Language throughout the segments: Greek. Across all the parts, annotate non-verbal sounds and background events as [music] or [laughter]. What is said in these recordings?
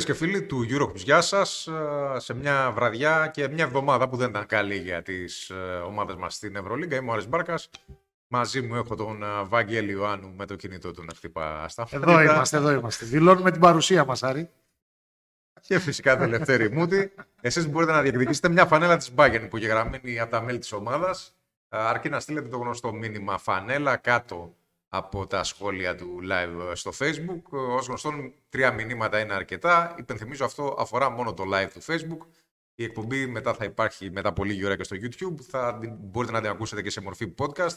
Φίλες και φίλοι του Eurohoops, γεια σας. Σε μια βραδιά και μια εβδομάδα που δεν ήταν καλή για τις ομάδες μας στην Ευρωλίγκα. Είμαι ο Άρης Μπάρκας. Μαζί μου έχω τον Βαγγέλη Ιωάννου με το κινητό του να χτυπά στα Εδώ είμαστε, εδώ είμαστε. Δηλώνουμε την παρουσία μας, Άρη. Και φυσικά το Ελευθέρη Μούτη. Εσείς μπορείτε να διεκδικήσετε μια φανέλα της Μπάγκεν που έχει γραμμένη από τα μέλη της ομάδας. Αρκεί να στείλετε το γνωστό μήνυμα φανέλα κάτω από τα σχόλια του live στο facebook. Ως γνωστόν, τρία μηνύματα είναι αρκετά. Υπενθυμίζω αυτό αφορά μόνο το live του facebook. Η εκπομπή μετά θα υπάρχει μετά πολύ λίγη ώρα και στο YouTube. Θα μπορείτε να την ακούσετε και σε μορφή podcast.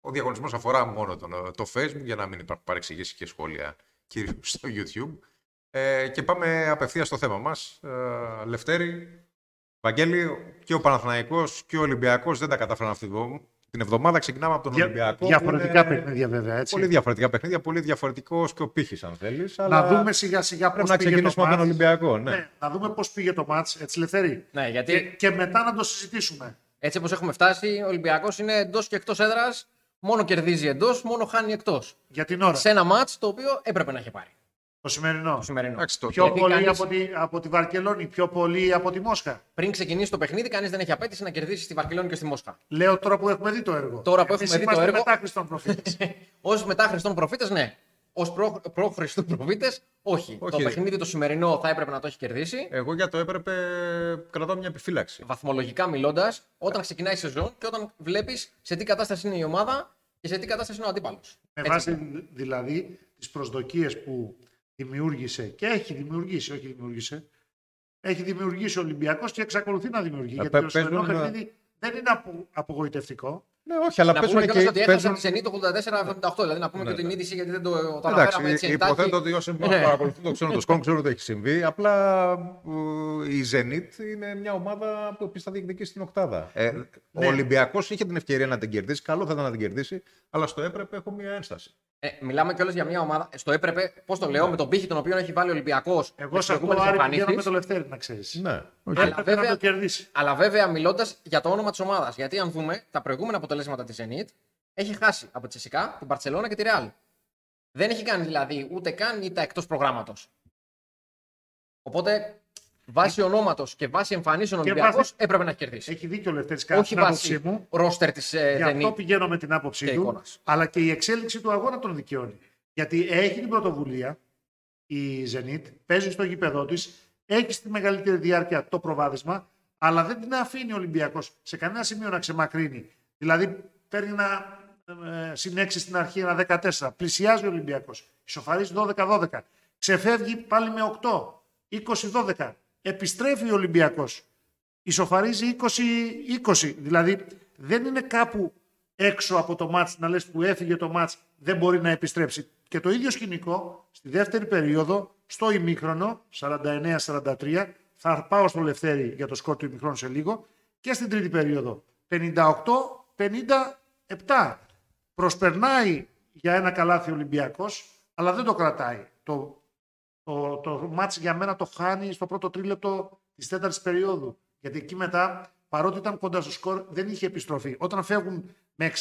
Ο διαγωνισμός αφορά μόνο το, το facebook για να μην υπάρχουν παρεξηγήσεις και σχόλια κυρίως [laughs] στο YouTube. Ε, και πάμε απευθείας στο θέμα μας. Ε, Λευτέρη, Βαγγέλη, και ο Παναθηναϊκός και ο Ολυμπιακός δεν τα κατάφεραν αυτή την εβδομάδα ξεκινάμε από τον Δια, Ολυμπιακό. Διαφορετικά είναι... παιχνίδια, βέβαια. Έτσι. Πολύ διαφορετικά παιχνίδια, πολύ διαφορετικό και ο πύχη, αν θέλεις. Αλλά... Να δούμε σιγά σιγά πώς πήγε. Να ξεκινήσουμε από τον Ολυμπιακό. Ναι. ναι. να δούμε πώς πήγε το μάτ, έτσι ελευθερή. Ναι, γιατί... και, και μετά να το συζητήσουμε. Έτσι όπως έχουμε φτάσει, ο Ολυμπιακός είναι εντός και εκτός έδρας. Μόνο κερδίζει εντός, μόνο χάνει εκτός. Για την ώρα. Σε ένα μάτ το οποίο έπρεπε να έχει πάρει. Το σημερινό. Το σημερινό. πιο πολύ κανείς... από, τη, από τη Βαρκελόνη, πιο πολύ από τη Μόσχα. Πριν ξεκινήσει το παιχνίδι, κανείς δεν έχει απέτηση να κερδίσει στη Βαρκελόνη και στη Μόσχα. Λέω τώρα που έχουμε δει το έργο. Τώρα που έχουμε δει το έργο. μετά Χριστόν προφήτες. [laughs] Ω μετά Χριστόν προφήτες, ναι. Ω προ, προ Χριστού προφήτες, όχι. όχι. Το παιχνίδι το σημερινό θα έπρεπε να το έχει κερδίσει. Εγώ για το έπρεπε κρατάω μια επιφύλαξη. Βαθμολογικά μιλώντας, όταν ξεκινάει η σεζόν και όταν βλέπεις σε τι κατάσταση είναι η ομάδα και σε τι κατάσταση είναι ο αντίπαλος. Με βάση δηλαδή τις προσδοκίες που δημιούργησε και έχει δημιουργήσει, όχι δημιούργησε, έχει δημιουργήσει ο Ολυμπιακός και εξακολουθεί να δημιουργεί. Ε, γιατί το σημερινό παιχνίδι δεν είναι απο, απογοητευτικό. Ναι, όχι, αλλά να παίζουν και. ότι παίζουν... τη Zenit το 84-78. Δηλαδή να πούμε ναι, και την ναι. είδηση γιατί δεν το, το αναφέραμε έτσι. Υποθέτω ότι όσοι ναι. παρακολουθούν το ξέρουν το σκόν, ξέρουν ότι έχει συμβεί. Απλά η Zenit είναι μια ομάδα που επίση θα διεκδικήσει στην Οκτάδα. Ε, ναι. Ο Ολυμπιακός είχε την ευκαιρία να την κερδίσει. Καλό θα ήταν να την κερδίσει, αλλά στο έπρεπε έχω μια ένσταση. Ε, μιλάμε κιόλας για μια ομάδα. Στο έπρεπε, πώς το λέω, με τον πύχη τον οποίο έχει βάλει ο Ολυμπιακός. Εγώ σε αυτό Άρη πηγαίνω με το Λευτέρη, να ξέρεις. Ναι, okay. αλλά, βέβαια, να το κερδίσει. αλλά βέβαια μιλώντας για το όνομα της ομάδας. Γιατί αν δούμε τα προηγούμενα αποτελέσματα της Zenit, έχει χάσει από τη Τσεσικά, την Παρσελώνα και τη Ρεάλ. Δεν έχει κάνει δηλαδή ούτε καν ήττα εκτός προγράμματος. Οπότε Βάσει ονόματος και βάσει εμφανίσεων ο Ολυμπιακός βάση... έπρεπε να κερδίσει. Έχει δίκιο ο Λευτέρης κατά Όχι βάσει μου. ρόστερ της ε, Γι' αυτό πηγαίνω με την άποψή του. Εικόνας. Αλλά και η εξέλιξη του αγώνα τον δικαιώνει. Γιατί έχει την πρωτοβουλία η Zenit, παίζει στο γήπεδό της, έχει στη μεγαλύτερη διάρκεια το προβάδισμα, αλλά δεν την αφήνει ο Ολυμπιακός σε κανένα σημείο να ξεμακρύνει. Δηλαδή παίρνει ένα ε, συνέξει στην αρχή, ένα 14. Πλησιάζει ο Ολυμπιακός. Ισοφαρίζει 12-12. Ξεφεύγει πάλι με 8. 20-12 επιστρέφει ο Ολυμπιακός. Ισοφαρίζει 20-20. Δηλαδή δεν είναι κάπου έξω από το μάτς να λες που έφυγε το μάτς δεν μπορεί να επιστρέψει. Και το ίδιο σκηνικό στη δεύτερη περίοδο, στο ημίχρονο, 49-43, θα πάω στο Λευτέρη για το σκορ του ημίχρονου σε λίγο, και στην τρίτη περίοδο, 58-57. Προσπερνάει για ένα καλάθι Ολυμπιακός, αλλά δεν το κρατάει. Το το, το μάτς για μένα το χάνει στο πρώτο τρίλεπτο της τέταρτης περίοδου. Γιατί εκεί μετά, παρότι ήταν κοντά στο σκορ, δεν είχε επιστροφή. Όταν φεύγουν με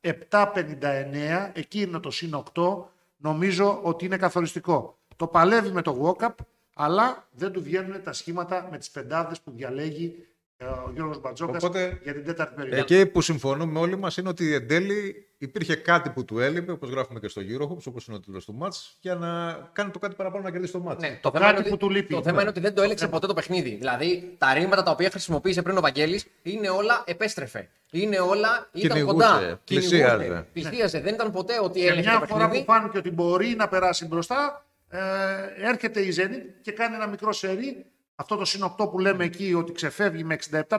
67-59, εκεί είναι το συν 8, νομίζω ότι είναι καθοριστικό. Το παλεύει με το walk-up, αλλά δεν του βγαίνουν τα σχήματα με τις πεντάδες που διαλέγει ε, ο Γιώργος Μπατζόκας για την τέταρτη περίοδο. Εκεί που συμφωνούμε όλοι μας είναι ότι εν τέλει υπήρχε κάτι που του έλειπε, όπως γράφουμε και στο Eurohoops, όπως είναι ο τίτλος του μάτς, για να κάνει το κάτι παραπάνω να κερδίσει το μάτς. Ναι, το, το θέμα, που του λείπει. Το θέμα είναι ότι δεν το έλεξε ποτέ το παιχνίδι. Δηλαδή τα ρήματα τα οποία χρησιμοποίησε πριν ο Βαγγέλης είναι όλα επέστρεφε. Είναι όλα, ήταν κοντά. Πλησίαζε. Πλησίαζε. Δεν ήταν ποτέ ότι έλεγε το παιχνίδι. Μια φορά που φάνηκε ότι μπορεί να περάσει μπροστά, ε, έρχεται η Zenit και κάνει ένα μικρό σερί αυτό το συν που λέμε εκεί ότι ξεφεύγει με 67-59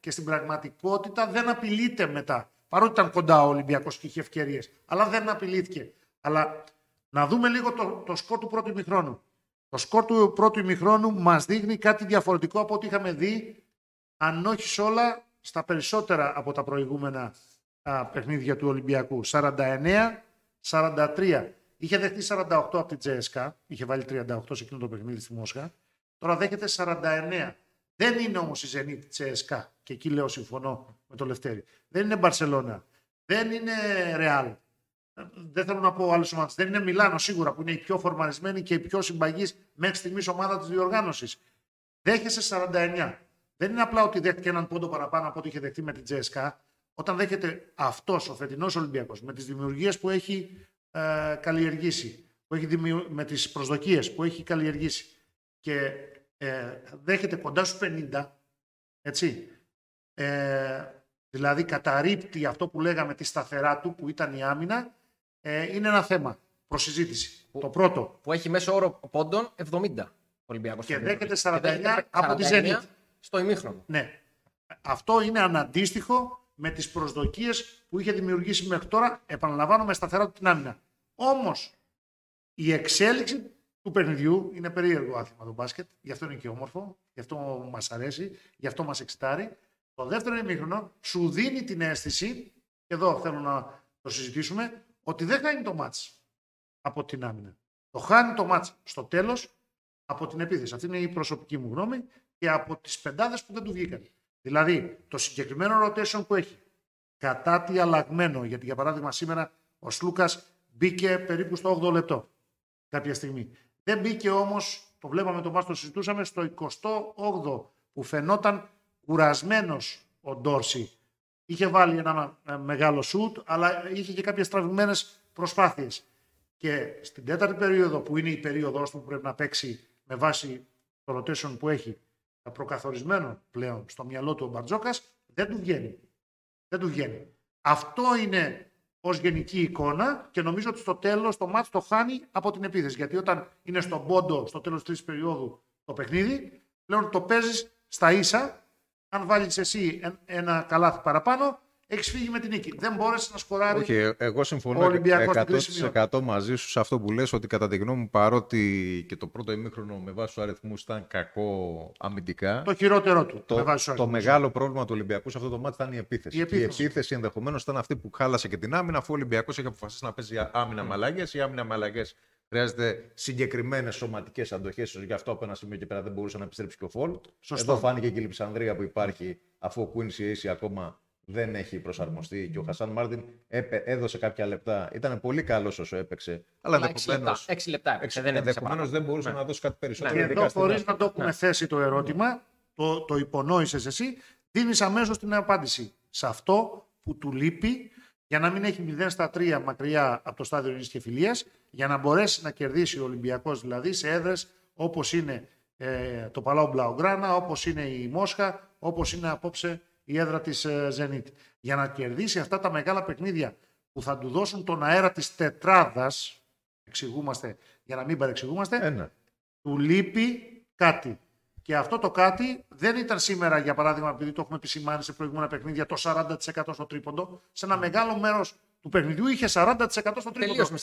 και στην πραγματικότητα δεν απειλείται μετά. Παρότι ήταν κοντά ο Ολυμπιακός και είχε ευκαιρίες. Αλλά δεν απειλήθηκε. Αλλά να δούμε λίγο το, το σκορ του πρώτου ημιχρόνου. Το σκορ του πρώτου ημιχρόνου μας δείχνει κάτι διαφορετικό από ό,τι είχαμε δει, αν όχι σε όλα, στα περισσότερα από τα προηγούμενα α, παιχνίδια του Ολυμπιακού. 49-43. Είχε δεχτεί 48 από την Τζέσκα, είχε βάλει 38 σε εκείνο το παιχνίδι στη Μόσχα. Τώρα δέχεται 49. Δεν είναι όμως η Zenit Τσέσκα. Και εκεί λέω συμφωνώ με το Λευτέρη. Δεν είναι Μπαρσελόνα. Δεν είναι Ρεάλ. δεν θέλω να πω άλλες ομάδες. Δεν είναι Μιλάνο σίγουρα που είναι η πιο φορμαρισμένη και η πιο συμπαγής μέχρι στιγμής ομάδα της διοργάνωσης. Δέχεσαι 49. Δεν είναι απλά ότι δέχτηκε έναν πόντο παραπάνω από ό,τι είχε δεχτεί με την Τζέσκα. Όταν δέχεται αυτός ο φετινός Ολυμπιακός με τις δημιουργίες που έχει ε, καλλιεργήσει, που έχει δημιου... με τις προσδοκίες που έχει καλλιεργήσει και ε, δέχεται κοντά στους 50, έτσι, ε, δηλαδή καταρρύπτει αυτό που λέγαμε τη σταθερά του που ήταν η άμυνα, ε, είναι ένα θέμα προς συζήτηση. το πρώτο. Που έχει μέσο όρο πόντων 70 Ολυμπιακός. Και δέχεται 49, από τη Zenit. Στο ημίχρονο. Ναι. Αυτό είναι αναντίστοιχο με τις προσδοκίες που είχε δημιουργήσει μέχρι τώρα, επαναλαμβάνω, με σταθερά του την άμυνα. Όμως, η εξέλιξη του παιχνιδιού είναι περίεργο άθλημα το μπάσκετ, γι' αυτό είναι και όμορφο, γι' αυτό μας αρέσει, γι' αυτό μας εξητάρει. Το δεύτερο ημίχρονο σου δίνει την αίσθηση, και εδώ θέλω να το συζητήσουμε, ότι δεν χάνει το μάτς από την άμυνα. Το χάνει το μάτς στο τέλος από την επίθεση. Αυτή είναι η προσωπική μου γνώμη και από τις πεντάδες που δεν του βγήκαν. Δηλαδή, το συγκεκριμένο rotation που έχει, κατά τι αλλαγμένο, γιατί για παράδειγμα σήμερα ο Σλούκας μπήκε περίπου στο 8ο λεπτό κάποια στιγμή. Δεν μπήκε όμως, το βλέπαμε το μάτς το συζητούσαμε, στο 28ο που φαινόταν κουρασμένος ο Ντόρση. Είχε βάλει ένα ε, μεγάλο σουτ, αλλά είχε και κάποιες τραβημένες προσπάθειες. Και στην τέταρτη περίοδο, που είναι η περίοδος που πρέπει να παίξει με βάση το rotation που έχει προκαθορισμένο πλέον στο μυαλό του ο Μπαρτζόκας, δεν του βγαίνει. Δεν του βγαίνει. Αυτό είναι ως γενική εικόνα και νομίζω ότι στο τέλος το μάτς το χάνει από την επίθεση. Γιατί όταν είναι στον πόντο στο τέλος της περίοδου το παιχνίδι, πλέον το παίζεις στα ίσα. Αν βάλεις εσύ ένα καλάθι παραπάνω, έχεις φύγει με την νίκη. Δεν μπόρεσε να σκοράρεις. Όχι, εγώ συμφωνώ 100% μαζί σου σε αυτό που λες ότι κατά τη γνώμη μου παρότι και το πρώτο ημίχρονο με βάση τους αριθμούς ήταν κακό αμυντικά. Το χειρότερό του. Το, το, το μεγάλο πρόβλημα του Ολυμπιακού σε αυτό το μάτι ήταν η επίθεση. Η επίθεση, η επίθεση ενδεχομένως ήταν αυτή που χάλασε και την άμυνα, αφού ο Ολυμπιακός έχει αποφασίσει να παίζει άμυνα mm. με αλλαγέ. Η άμυνα με αλλαγέ χρειάζεται συγκεκριμένες σωματικές αντοχές. Γι' αυτό από ένα σημείο και πέρα δεν μπορούσε να επιστρέψει και ο Φολ. Εδώ φάνηκε και η λειψανδρία που υπάρχει αφού ο Quincy ακόμα δεν έχει προσαρμοστεί και ο Χασάν Μάρτιν έδωσε κάποια λεπτά. Ήταν πολύ καλός όσο έπαιξε. Αλλά ενδεχομένω. 6 λεπτά έπαιξε. Δεν, ενδεχομένως δεν μπορούσε ναι. να δώσει κάτι περισσότερο. Και εδώ, χωρίς να το έχουμε ναι. θέσει το ερώτημα, το, το υπονόησες εσύ, δίνεις αμέσως την απάντηση σε αυτό που του λείπει για να μην έχει 0 στα 3 μακριά από το στάδιο Ειρήνης και Φιλίας, για να μπορέσει να κερδίσει ο Ολυμπιακός δηλαδή σε έδρες όπως είναι ε, το Παλάου Μπλαουγκράνα, όπως είναι η Μόσχα, όπως είναι απόψε η έδρα της ε, Zenit. Για να κερδίσει αυτά τα μεγάλα παιχνίδια που θα του δώσουν τον αέρα της τετράδας, εξηγούμαστε για να μην παρεξηγούμαστε, Ένα. του λείπει κάτι. Και αυτό το κάτι δεν ήταν σήμερα, για παράδειγμα, επειδή το έχουμε επισημάνει σε προηγούμενα παιχνίδια, το 40% στο τρίποντο. Σε ένα μεγάλο μέρος του παιχνιδιού είχε 40% στο τρίποντο. Τελείωσε με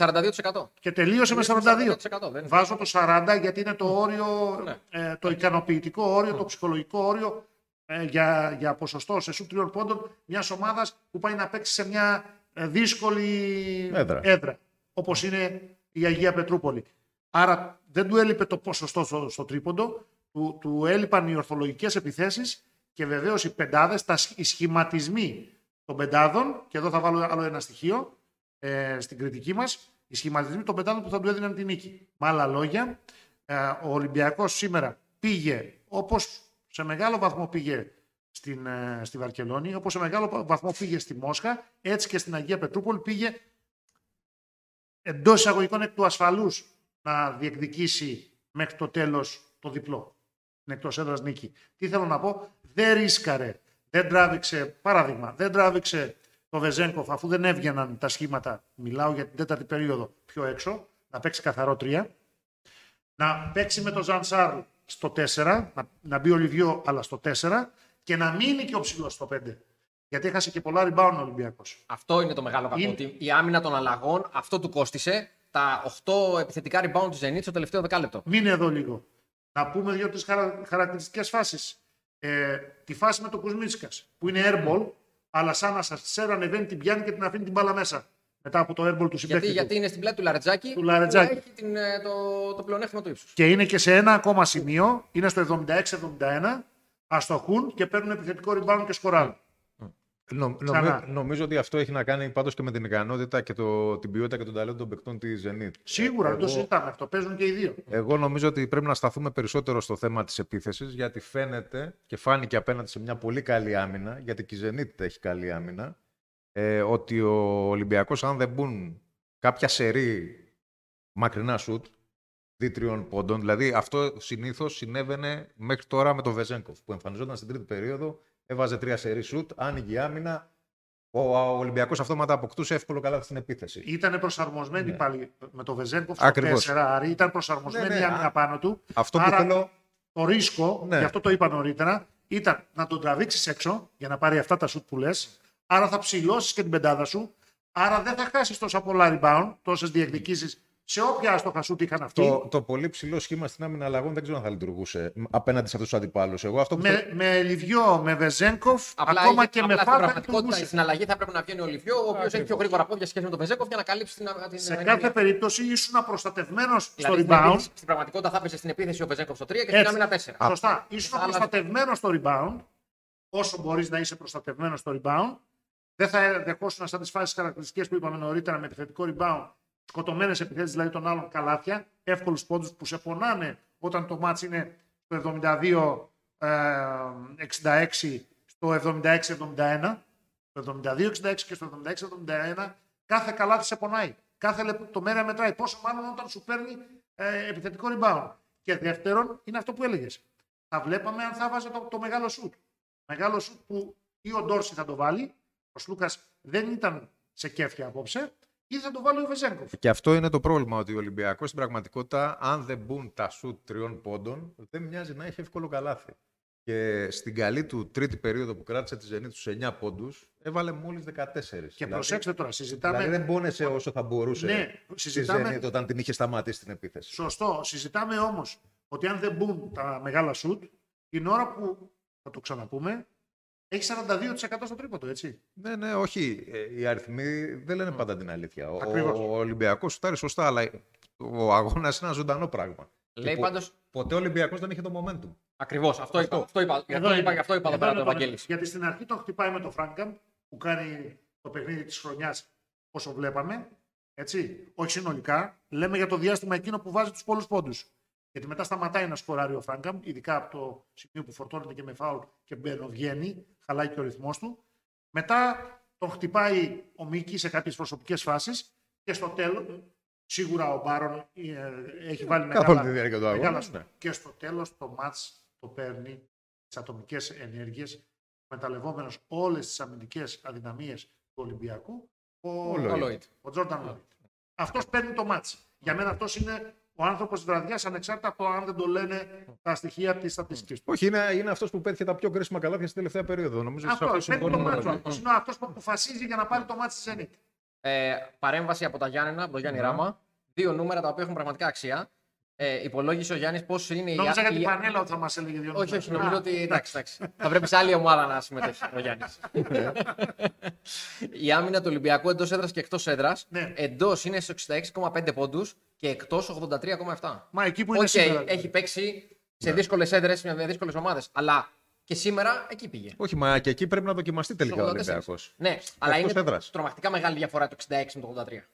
42%. Και τελείωσε με 42%. Βάζω το 40% γιατί είναι το όριο, ναι. ε, το ικανοποιητικό όριο, το ψυχολογικό όριο ε, για, για ποσοστό σε σου τριών πόντων μιας ομάδας που πάει να παίξει σε μια ε, δύσκολη έδρα, έδρα όπως είναι η Αγία Πετρούπολη. Άρα δεν του έλειπε το ποσοστό στο, στο τρίποντο, του, του έλειπαν οι ορθολογικές επιθέσεις και βεβαίως οι πεντάδες, τα, οι σχηματισμοί των πεντάδων, και εδώ θα βάλω άλλο ένα στοιχείο ε, στην κριτική μας, οι σχηματισμοί των πεντάδων που θα του έδιναν την νίκη. Με άλλα λόγια, ε, ο Ολυμπιακός σήμερα πήγε όπως σε μεγάλο βαθμό πήγε στην, ε, στη Βαρκελόνη, όπως σε μεγάλο βαθμό πήγε στη Μόσχα, έτσι και στην Αγία Πετρούπολη πήγε εντός εισαγωγικών εκ του ασφαλούς να διεκδικήσει μέχρι το τέλος το διπλό. Την εκτός έδρας νίκη. Τι θέλω να πω, δεν ρίσκαρε, δεν τράβηξε, παράδειγμα, δεν τράβηξε το Βεζένκοφ αφού δεν έβγαιναν τα σχήματα, μιλάω για την τέταρτη περίοδο πιο έξω, να παίξει καθαρό τρία, να παίξει με τον Ζαν στο 4, να, να μπει ο Λιβιό αλλά στο 4 και να μείνει και ο ψηλός στο 5. Γιατί έχασε και πολλά rebound ο Ολυμπιακός. Αυτό είναι το μεγάλο κακό. Ότι η άμυνα των αλλαγών αυτό του κόστησε τα 8 επιθετικά rebound του Zenit στο τελευταίο δεκάλεπτο. Μείνε εδώ λίγο. Να πούμε δύο-τρεις χαρα... χαρακτηριστικές φάσεις. Ε, τη φάση με τον Κουσμίτσκα που είναι airball, αλλά σαν να σα ανεβαίνει την πιάνει και την αφήνει την μπάλα μέσα μετά από το airball του συμπέκτη. Γιατί, γιατί είναι στην πλάτη του Λαρετζάκη, του Λαρετζάκη. που έχει την, ε, το, το πλεονέκτημα του ύψους. Και είναι και σε ένα ακόμα σημείο, είναι στο 76-71, αστοχούν και παίρνουν επιθετικό rebound και σκοράρουν. Νο, νομίζω ότι αυτό έχει να κάνει πάντως και με την ικανότητα και το, την ποιότητα και τον ταλέντο των παικτών της Zenit. Σίγουρα, δεν το συζητάμε αυτό. Παίζουν και οι δύο. Εγώ νομίζω ότι πρέπει να σταθούμε περισσότερο στο θέμα της επίθεσης, γιατί φαίνεται και φάνηκε απέναντι σε μια πολύ καλή άμυνα, γιατί και η Zenit έχει καλή άμυνα, ε, ότι ο Ολυμπιακός, αν δεν μπουν κάποια σερή μακρινά σουτ, δι πόντων. Δηλαδή αυτό συνήθως συνέβαινε μέχρι τώρα με τον Βεζέγκοφ που εμφανιζόταν στην τρίτη περίοδο έβαζε τρία σερή σουτ, άνοιγε η άμυνα. Ο Ολυμπιακός αυτόματα αποκτούσε εύκολο καλά στην επίθεση. Ήταν προσαρμοσμένη ναι. πάλι με το Βεζέγκοφ στο 4, άρα ήταν προσαρμοσμένη ναι, ναι. η άμυνα πάνω του. Αυτό άρα, που θέλω... Το ρίσκο, ναι. γι' αυτό το είπα νωρίτερα, ήταν να τον τραβήξεις έξω για να πάρει αυτά τα σουτ που λες. Άρα θα ψηλώσεις και την πεντάδα σου. Άρα δεν θα χάσεις τόσα πολλά rebound, τόσες διεκδικήσεις σε όποια άστοχα σου είχαν αυτοί. Το, το πολύ ψηλό σχήμα στην άμυνα αλλαγών δεν ξέρω αν θα λειτουργούσε απέναντι σε αυτούς τους αντιπάλους. Αυτό με, το... με Λιβιό, με Βεζέγκοφ, ακόμα και με Φάτα. Στην πραγματικότητα στην αλλαγή θα πρέπει να βγαίνει ο Λιβιό, ο οποίος έχει πιο γρήγορα πόδια σχέση με τον Βεζέγκοφ για να καλύψει την. την σε κάθε περίπτωση ήσουν προστατευμένο δηλαδή, στο rebound. Στην πραγματικότητα θα έπεσε στην επίθεση ο Βεζέγκοφ στο 3 και στην άμυνα 4. Σωστά. Ήσουν προστατευμένο στο rebound. Όσο μπορείς να είσαι προστατευμένος στο rebound. Δεν θα δεχόσουν σαν τις φάσεις χαρακτηριστικές που είπαμε νωρίτερα με επιθετικό rebound σκοτωμένες επιθέσεις δηλαδή των άλλων καλάθια, εύκολους πόντους που σε πονάνε όταν το μάτς είναι στο 72-66, ε, στο 76-71. Στο 72-66 και στο 76-71 κάθε καλάθι σε πονάει. Κάθε λεπτομέρεια μετράει. Πόσο μάλλον όταν σου παίρνει ε, επιθετικό rebound. Και δεύτερον, είναι αυτό που έλεγες. Θα βλέπαμε αν θα βάζει το, το μεγάλο σουτ. Μεγάλο σουτ που ή ο Ντόρση θα το βάλει. Ο Σλούκας δεν ήταν σε κέφια απόψε ή θα το βάλει ο Βεζέγκοφ. Και αυτό είναι το πρόβλημα, ότι ο Ολυμπιακός στην πραγματικότητα, αν δεν μπουν τα σουτ τριών πόντων, δεν μοιάζει να έχει εύκολο καλάθι. Και στην καλή του τρίτη περίοδο που κράτησε τη Ζενή τους 9 πόντους, έβαλε μόλις 14. Και δηλαδή, προσέξτε τώρα, συζητάμε. Δηλαδή δεν πόνεσε όσο θα μπορούσε ναι, συζητάμε... Zenit όταν την είχε σταματήσει την επίθεση. Σωστό. Συζητάμε όμως ότι αν δεν μπουν τα μεγάλα σουτ, την ώρα που θα το ξαναπούμε, έχει 42% στο τρίποντο, έτσι. Ναι, ναι, όχι. Ε, οι αριθμοί δεν λένε πάντα την αλήθεια. Ο, ο Ολυμπιακός σουτάρει σωστά, αλλά ο αγώνας είναι ένα ζωντανό πράγμα. Λέει πάντως... Ποτέ ο Ολυμπιακός δεν είχε το momentum. Ακριβώς. Αυτό, είπα. Αυτό είπα. Εδώ είπα, αυτό είπα εδώ πέρα το Ευαγγέλη. Γιατί στην αρχή τον χτυπάει με το Φράγκαμ που κάνει το παιχνίδι της χρονιάς όσο βλέπαμε. Έτσι. Όχι συνολικά. Λέμε για το διάστημα εκείνο που βάζει τους πολλούς πόντους. Γιατί μετά σταματάει να σκοράρει ο Φράγκαμ, ειδικά από το σημείο που φορτώνεται και με φάουλ και μπαίνω, βγαίνει, χαλάει και ο ρυθμός του. Μετά τον χτυπάει ο Μίκης σε κάποιες προσωπικές φάσεις και στο τέλο, σίγουρα ο Μπάρον ε, έχει βάλει μεγάλα, μεγάλα ναι. Και στο τέλος το μάτς το παίρνει τις ατομικές ενέργειες, μεταλλευόμενο όλες τις αμυντικές αδυναμίες του Ολυμπιακού. Ο, ο Τζόρνταν Λόιτ. Αυτός παίρνει το μάτς. Για μένα αυτός είναι ο άνθρωπος τη βραδιάς, ανεξάρτητα από το αν δεν το λένε τα στοιχεία της στατιστικής του. Όχι, είναι, είναι αυτός που πέτυχε τα πιο κρίσιμα καλάθια στην τελευταία περίοδο. Νομίζω αυτός, αυτό το μάτσο. Είναι αυτός που αποφασίζει για να πάρει το μάτσο τη Zenit. Ε, παρέμβαση από τα Γιάννενα, από τον Γιάννη Ράμα. Δύο νούμερα τα οποία έχουν πραγματικά αξία. Ε, υπολόγισε ο Γιάννης πώς είναι η. Νόμιζα για την πανέλα ότι θα μας έλεγε δύο Όχι, όχι, νομίζω ότι. Εντάξει, εντάξει. θα πρέπει σε άλλη ομάδα να συμμετέχει ο Γιάννης. η άμυνα του Ολυμπιακού εντός έδρας και εκτός έδρας. Ναι. Εντός είναι στου 66,5 πόντους και εκτός 83,7. Μα εκεί που είναι okay, σήμερα. Έχει παίξει σε ναι. δύσκολες έδρες με δύσκολες ομάδες. Αλλά και σήμερα εκεί πήγε. Όχι, μα και εκεί πρέπει να δοκιμαστεί τελικά ο Ολυμπιακός. Ναι, αλλά είναι έδρας. τρομακτικά μεγάλη διαφορά το 66 με το 83.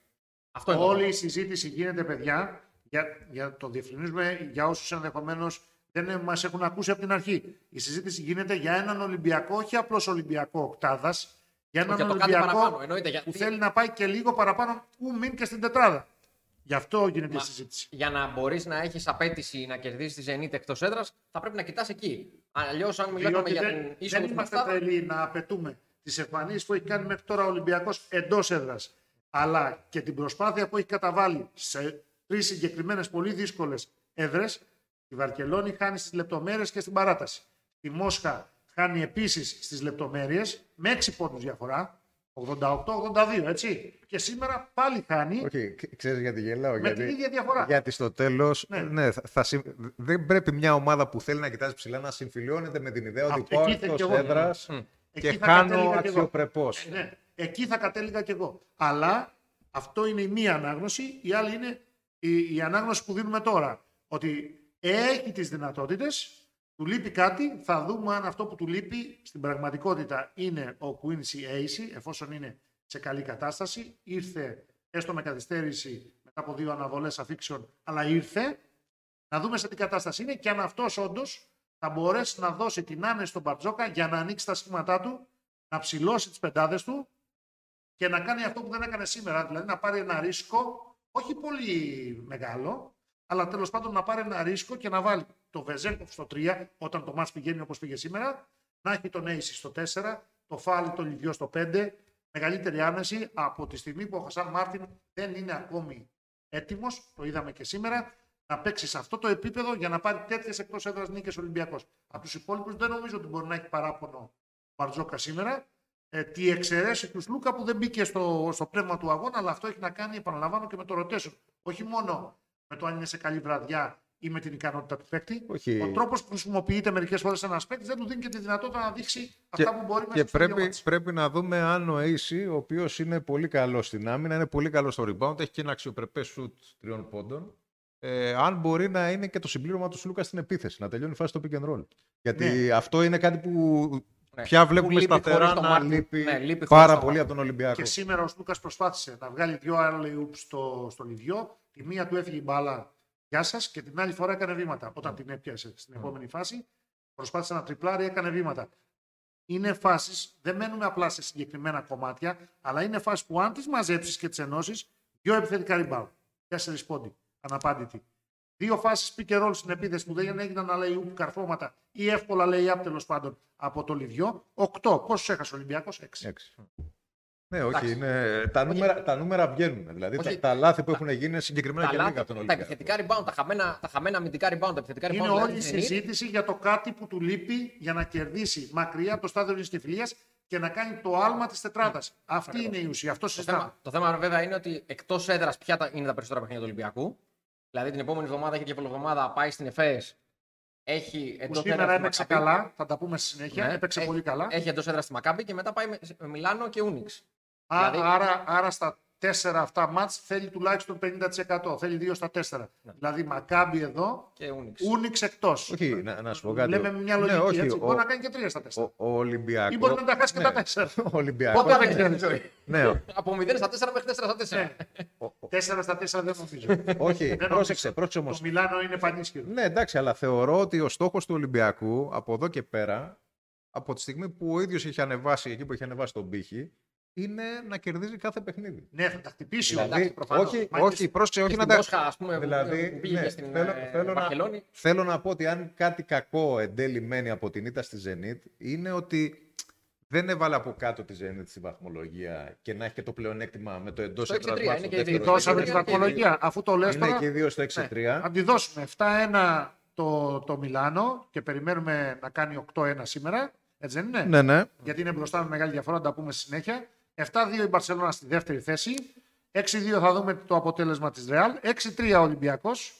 Αυτό Όλη η συζήτηση γίνεται, παιδιά, για, για το διευκρινίζουμε για όσους ενδεχομένως δεν μας έχουν ακούσει από την αρχή. Η συζήτηση γίνεται για έναν Ολυμπιακό, όχι απλώς Ολυμπιακό οκτάδας, για έναν Ολυμπιακό που θέλει να πάει και λίγο παραπάνω, που μείνει και στην τετράδα. Γι' αυτό γίνεται Μα, η συζήτηση. Για να μπορείς να έχεις απέτηση να κερδίσεις τη Zenit εκτός έδρας, θα πρέπει να κοιτάς εκεί. Αλλιώς, αν μιλάμε για την είσοδο Δεν είμαστε τρελοί να απαιτούμε τις εμφανίσεις που έχει κάνει μέχρι τώρα ο Ολυμπιακός εντός έδρας. Αλλά και την προσπάθεια που έχει καταβάλει σε τρεις συγκεκριμένες πολύ δύσκολες έδρες. Η Βαρκελόνη χάνει στις λεπτομέρειες και στην παράταση. Η Μόσχα χάνει επίσης στις λεπτομέρειες με 6 πόντους διαφορά. 88-82, έτσι. Και σήμερα πάλι χάνει. Όχι, okay, ξέρεις γιατί γελάω. Με γιατί, την ίδια διαφορά. Γιατί στο τέλος. Ναι. ναι θα, θα, δεν πρέπει μια ομάδα που θέλει να κοιτάζει ψηλά να συμφιλιώνεται με την ιδέα ότι πάω εκτό έδρας και χάνω αξιοπρεπώς. Ναι, εκεί θα κατέληγα κι εγώ. Αλλά αυτό είναι η μία ανάγνωση. Η άλλη είναι η, η ανάγνωση που δίνουμε τώρα. Ότι έχει τις δυνατότητες Του λείπει κάτι, θα δούμε αν αυτό που του λείπει στην πραγματικότητα είναι ο Quincy Ace, εφόσον είναι σε καλή κατάσταση. Ήρθε έστω με καθυστέρηση μετά από δύο αναβολές αφήξεων, αλλά ήρθε. Να δούμε σε τι κατάσταση είναι και αν αυτός όντως θα μπορέσει να δώσει την άνεση στον Μπαρτζόκα για να ανοίξει τα σχήματά του, να ψηλώσει τις πεντάδες του και να κάνει αυτό που δεν έκανε σήμερα. Δηλαδή να πάρει ένα ρίσκο, όχι πολύ μεγάλο, αλλά τέλος πάντων να πάρει ένα ρίσκο και να βάλει το Βεζέγκοφ στο 3, όταν το μάτς πηγαίνει όπως πήγε σήμερα, να έχει τον Ace στο 4, το Φάλι το Λιβιό στο 5, μεγαλύτερη άνεση από τη στιγμή που ο Χασάν Μάρτιν δεν είναι ακόμη έτοιμος, το είδαμε και σήμερα, να παίξει σε αυτό το επίπεδο για να πάρει τέτοιες εκτός έδρας νίκες Ολυμπιακός. Από τους υπόλοιπους δεν νομίζω ότι μπορεί να έχει παράπονο ο Μπαρτζόκα σήμερα. Ε, τη εξαιρέσει του Λούκα που δεν μπήκε στο, στο πνεύμα του αγώνα, αλλά αυτό έχει να κάνει, επαναλαμβάνω, και με το rotation. Όχι μόνο με το αν είναι σε καλή βραδιά ή με την ικανότητα του παίκτη. Όχι. Ο τρόπος που χρησιμοποιείται μερικές φορές ένας παίκτης δεν του δίνει και τη δυνατότητα να δείξει και, αυτά που μπορεί να Και πρέπει, πρέπει να δούμε αν ο Ace, ο οποίος είναι πολύ καλός στην άμυνα, είναι πολύ καλός στο rebound, έχει και ένα αξιοπρεπές σουτ τριών πόντων. Ε, αν μπορεί να είναι και το συμπλήρωμα του Σλούκα στην επίθεση, να τελειώνει η φάση στο pick and roll. Γιατί ναι. αυτό είναι κάτι που ναι. πια βλέπουμε σταθερά να λείπει, ναι, λείπει πάρα πολύ από τον Ολυμπιακό. Και σήμερα ο Σλούκα προσπάθησε να βγάλει δύο άλλοι στο, στο Λιβιό. Τη μία του έφυγε η μπάλα Γεια σας και την άλλη φορά έκανε βήματα. Όταν την έπιασε στην επόμενη φάση, προσπάθησε να τριπλάρει, έκανε βήματα. Είναι φάσεις, δεν μένουμε απλά σε συγκεκριμένα κομμάτια, αλλά είναι φάσεις που αν τις μαζέψεις και τις ενώσεις, δύο επιθετικά rebound. Τέσσερις πόντι, αναπάντητη. Δύο φάσεις pick and roll στην επίθεση που δεν έγιναν αλλά οι καρφώματα ή εύκολα λέει τέλο πάντων από το Λιβιό. Οκτώ. Πόσους έχασε ο Ολυμπιακός, έξι. Ναι, όχι. Είναι... Τα, νούμερα, τα νούμερα βγαίνουν. Δηλαδή όχι, τα, τα, λάθη που έχουν γίνει είναι συγκεκριμένα και λίγα από τον Ολυμπιακό. Τα επιθετικά rebound, τα χαμένα, τα χαμένα αμυντικά rebound. Τα επιθετικά rebound είναι δηλαδή όλη η συζήτηση για το κάτι που του λείπει για να κερδίσει μακριά από το στάδιο της τυφλίας και να κάνει το άλμα της τετράδας. Mm. Αυτή είναι η ουσία. Αυτό το θέμα, το θέμα βέβαια είναι ότι εκτός έδρας ποια είναι τα περισσότερα παιχνίδια του Ολυμπιακού. Δηλαδή την επόμενη εβδομάδα έχει και εβδομάδα πάει στην ΕΦΕΣ. Έχει εντός έδρας. έπαιξε καλά, θα τα πούμε στη συνέχεια. Ναι, έπαιξε έχει, πολύ καλά. Έχει εντός έδρας στη Μακάμπη και μετά πάει με Μιλάνο και Ούνιξ. Δηλαδή... Άρα, άρα στα τέσσερα αυτά μάτς θέλει τουλάχιστον 50%. Θέλει δύο στα τέσσερα. Ναι. Δηλαδή Μακάμπι εδώ, και Ούνιξ εκτός. Όχι, να, να σου πω κάτι. Λέμε μια ναι, λογική. Ναι, όχι, έτσι, ο... Μπορεί να κάνει και τρία στα τέσσερα. Ο, ο Ολυμπιακό. Ή μπορεί να τα χάσει ναι. και τα τέσσερα. Ο Ολυμπιακό. Πότε δεν ξέρει. ναι. Από 0 στα 4 μέχρι 4 στα 4. 4 στα 4 δεν νομίζω. όχι, πρόσεξε, πρόσεξε όμως. Το Μιλάνο είναι πανίσχυρο. Ναι, εντάξει, αλλά θεωρώ ότι ο στόχος του Ολυμπιακού από εδώ και πέρα, από τη στιγμή που ο ίδιος είχε ανεβάσει εκεί που είχε ανεβάσει τον πύχη, είναι να κερδίζει κάθε παιχνίδι. Ναι, θα τα χτυπήσει δηλαδή, όχι, όχι, πρόσεξε, όχι να τα. Μόσχα, πούμε, δηλαδή, ναι, στην, θέλω, ε, θέλω, να, θέλω να πω ότι αν κάτι κακό εν τέλει μένει από την ήττα στη Zenit είναι ότι δεν έβαλε από κάτω τη Zenit στη βαθμολογία και να έχει και το πλεονέκτημα με το εντός έδρα Είναι και η Δώσαμε τη βαθμολογία. Αφού το λες είναι τώρα. και οι δύο στο 6-3. Ναι, αν τη δώσουμε 7-1 το, το Μιλάνο και περιμένουμε να κάνει 8-1 σήμερα. Έτσι δεν είναι; Ναι, ναι. Γιατί είναι μπροστά με μεγάλη διαφορά, να τα πούμε συνέχεια. 7-2 η Μπαρσελόνα στη δεύτερη θέση. 6-2 θα δούμε το αποτέλεσμα της Ρεάλ. 6-3 ο Ολυμπιακός.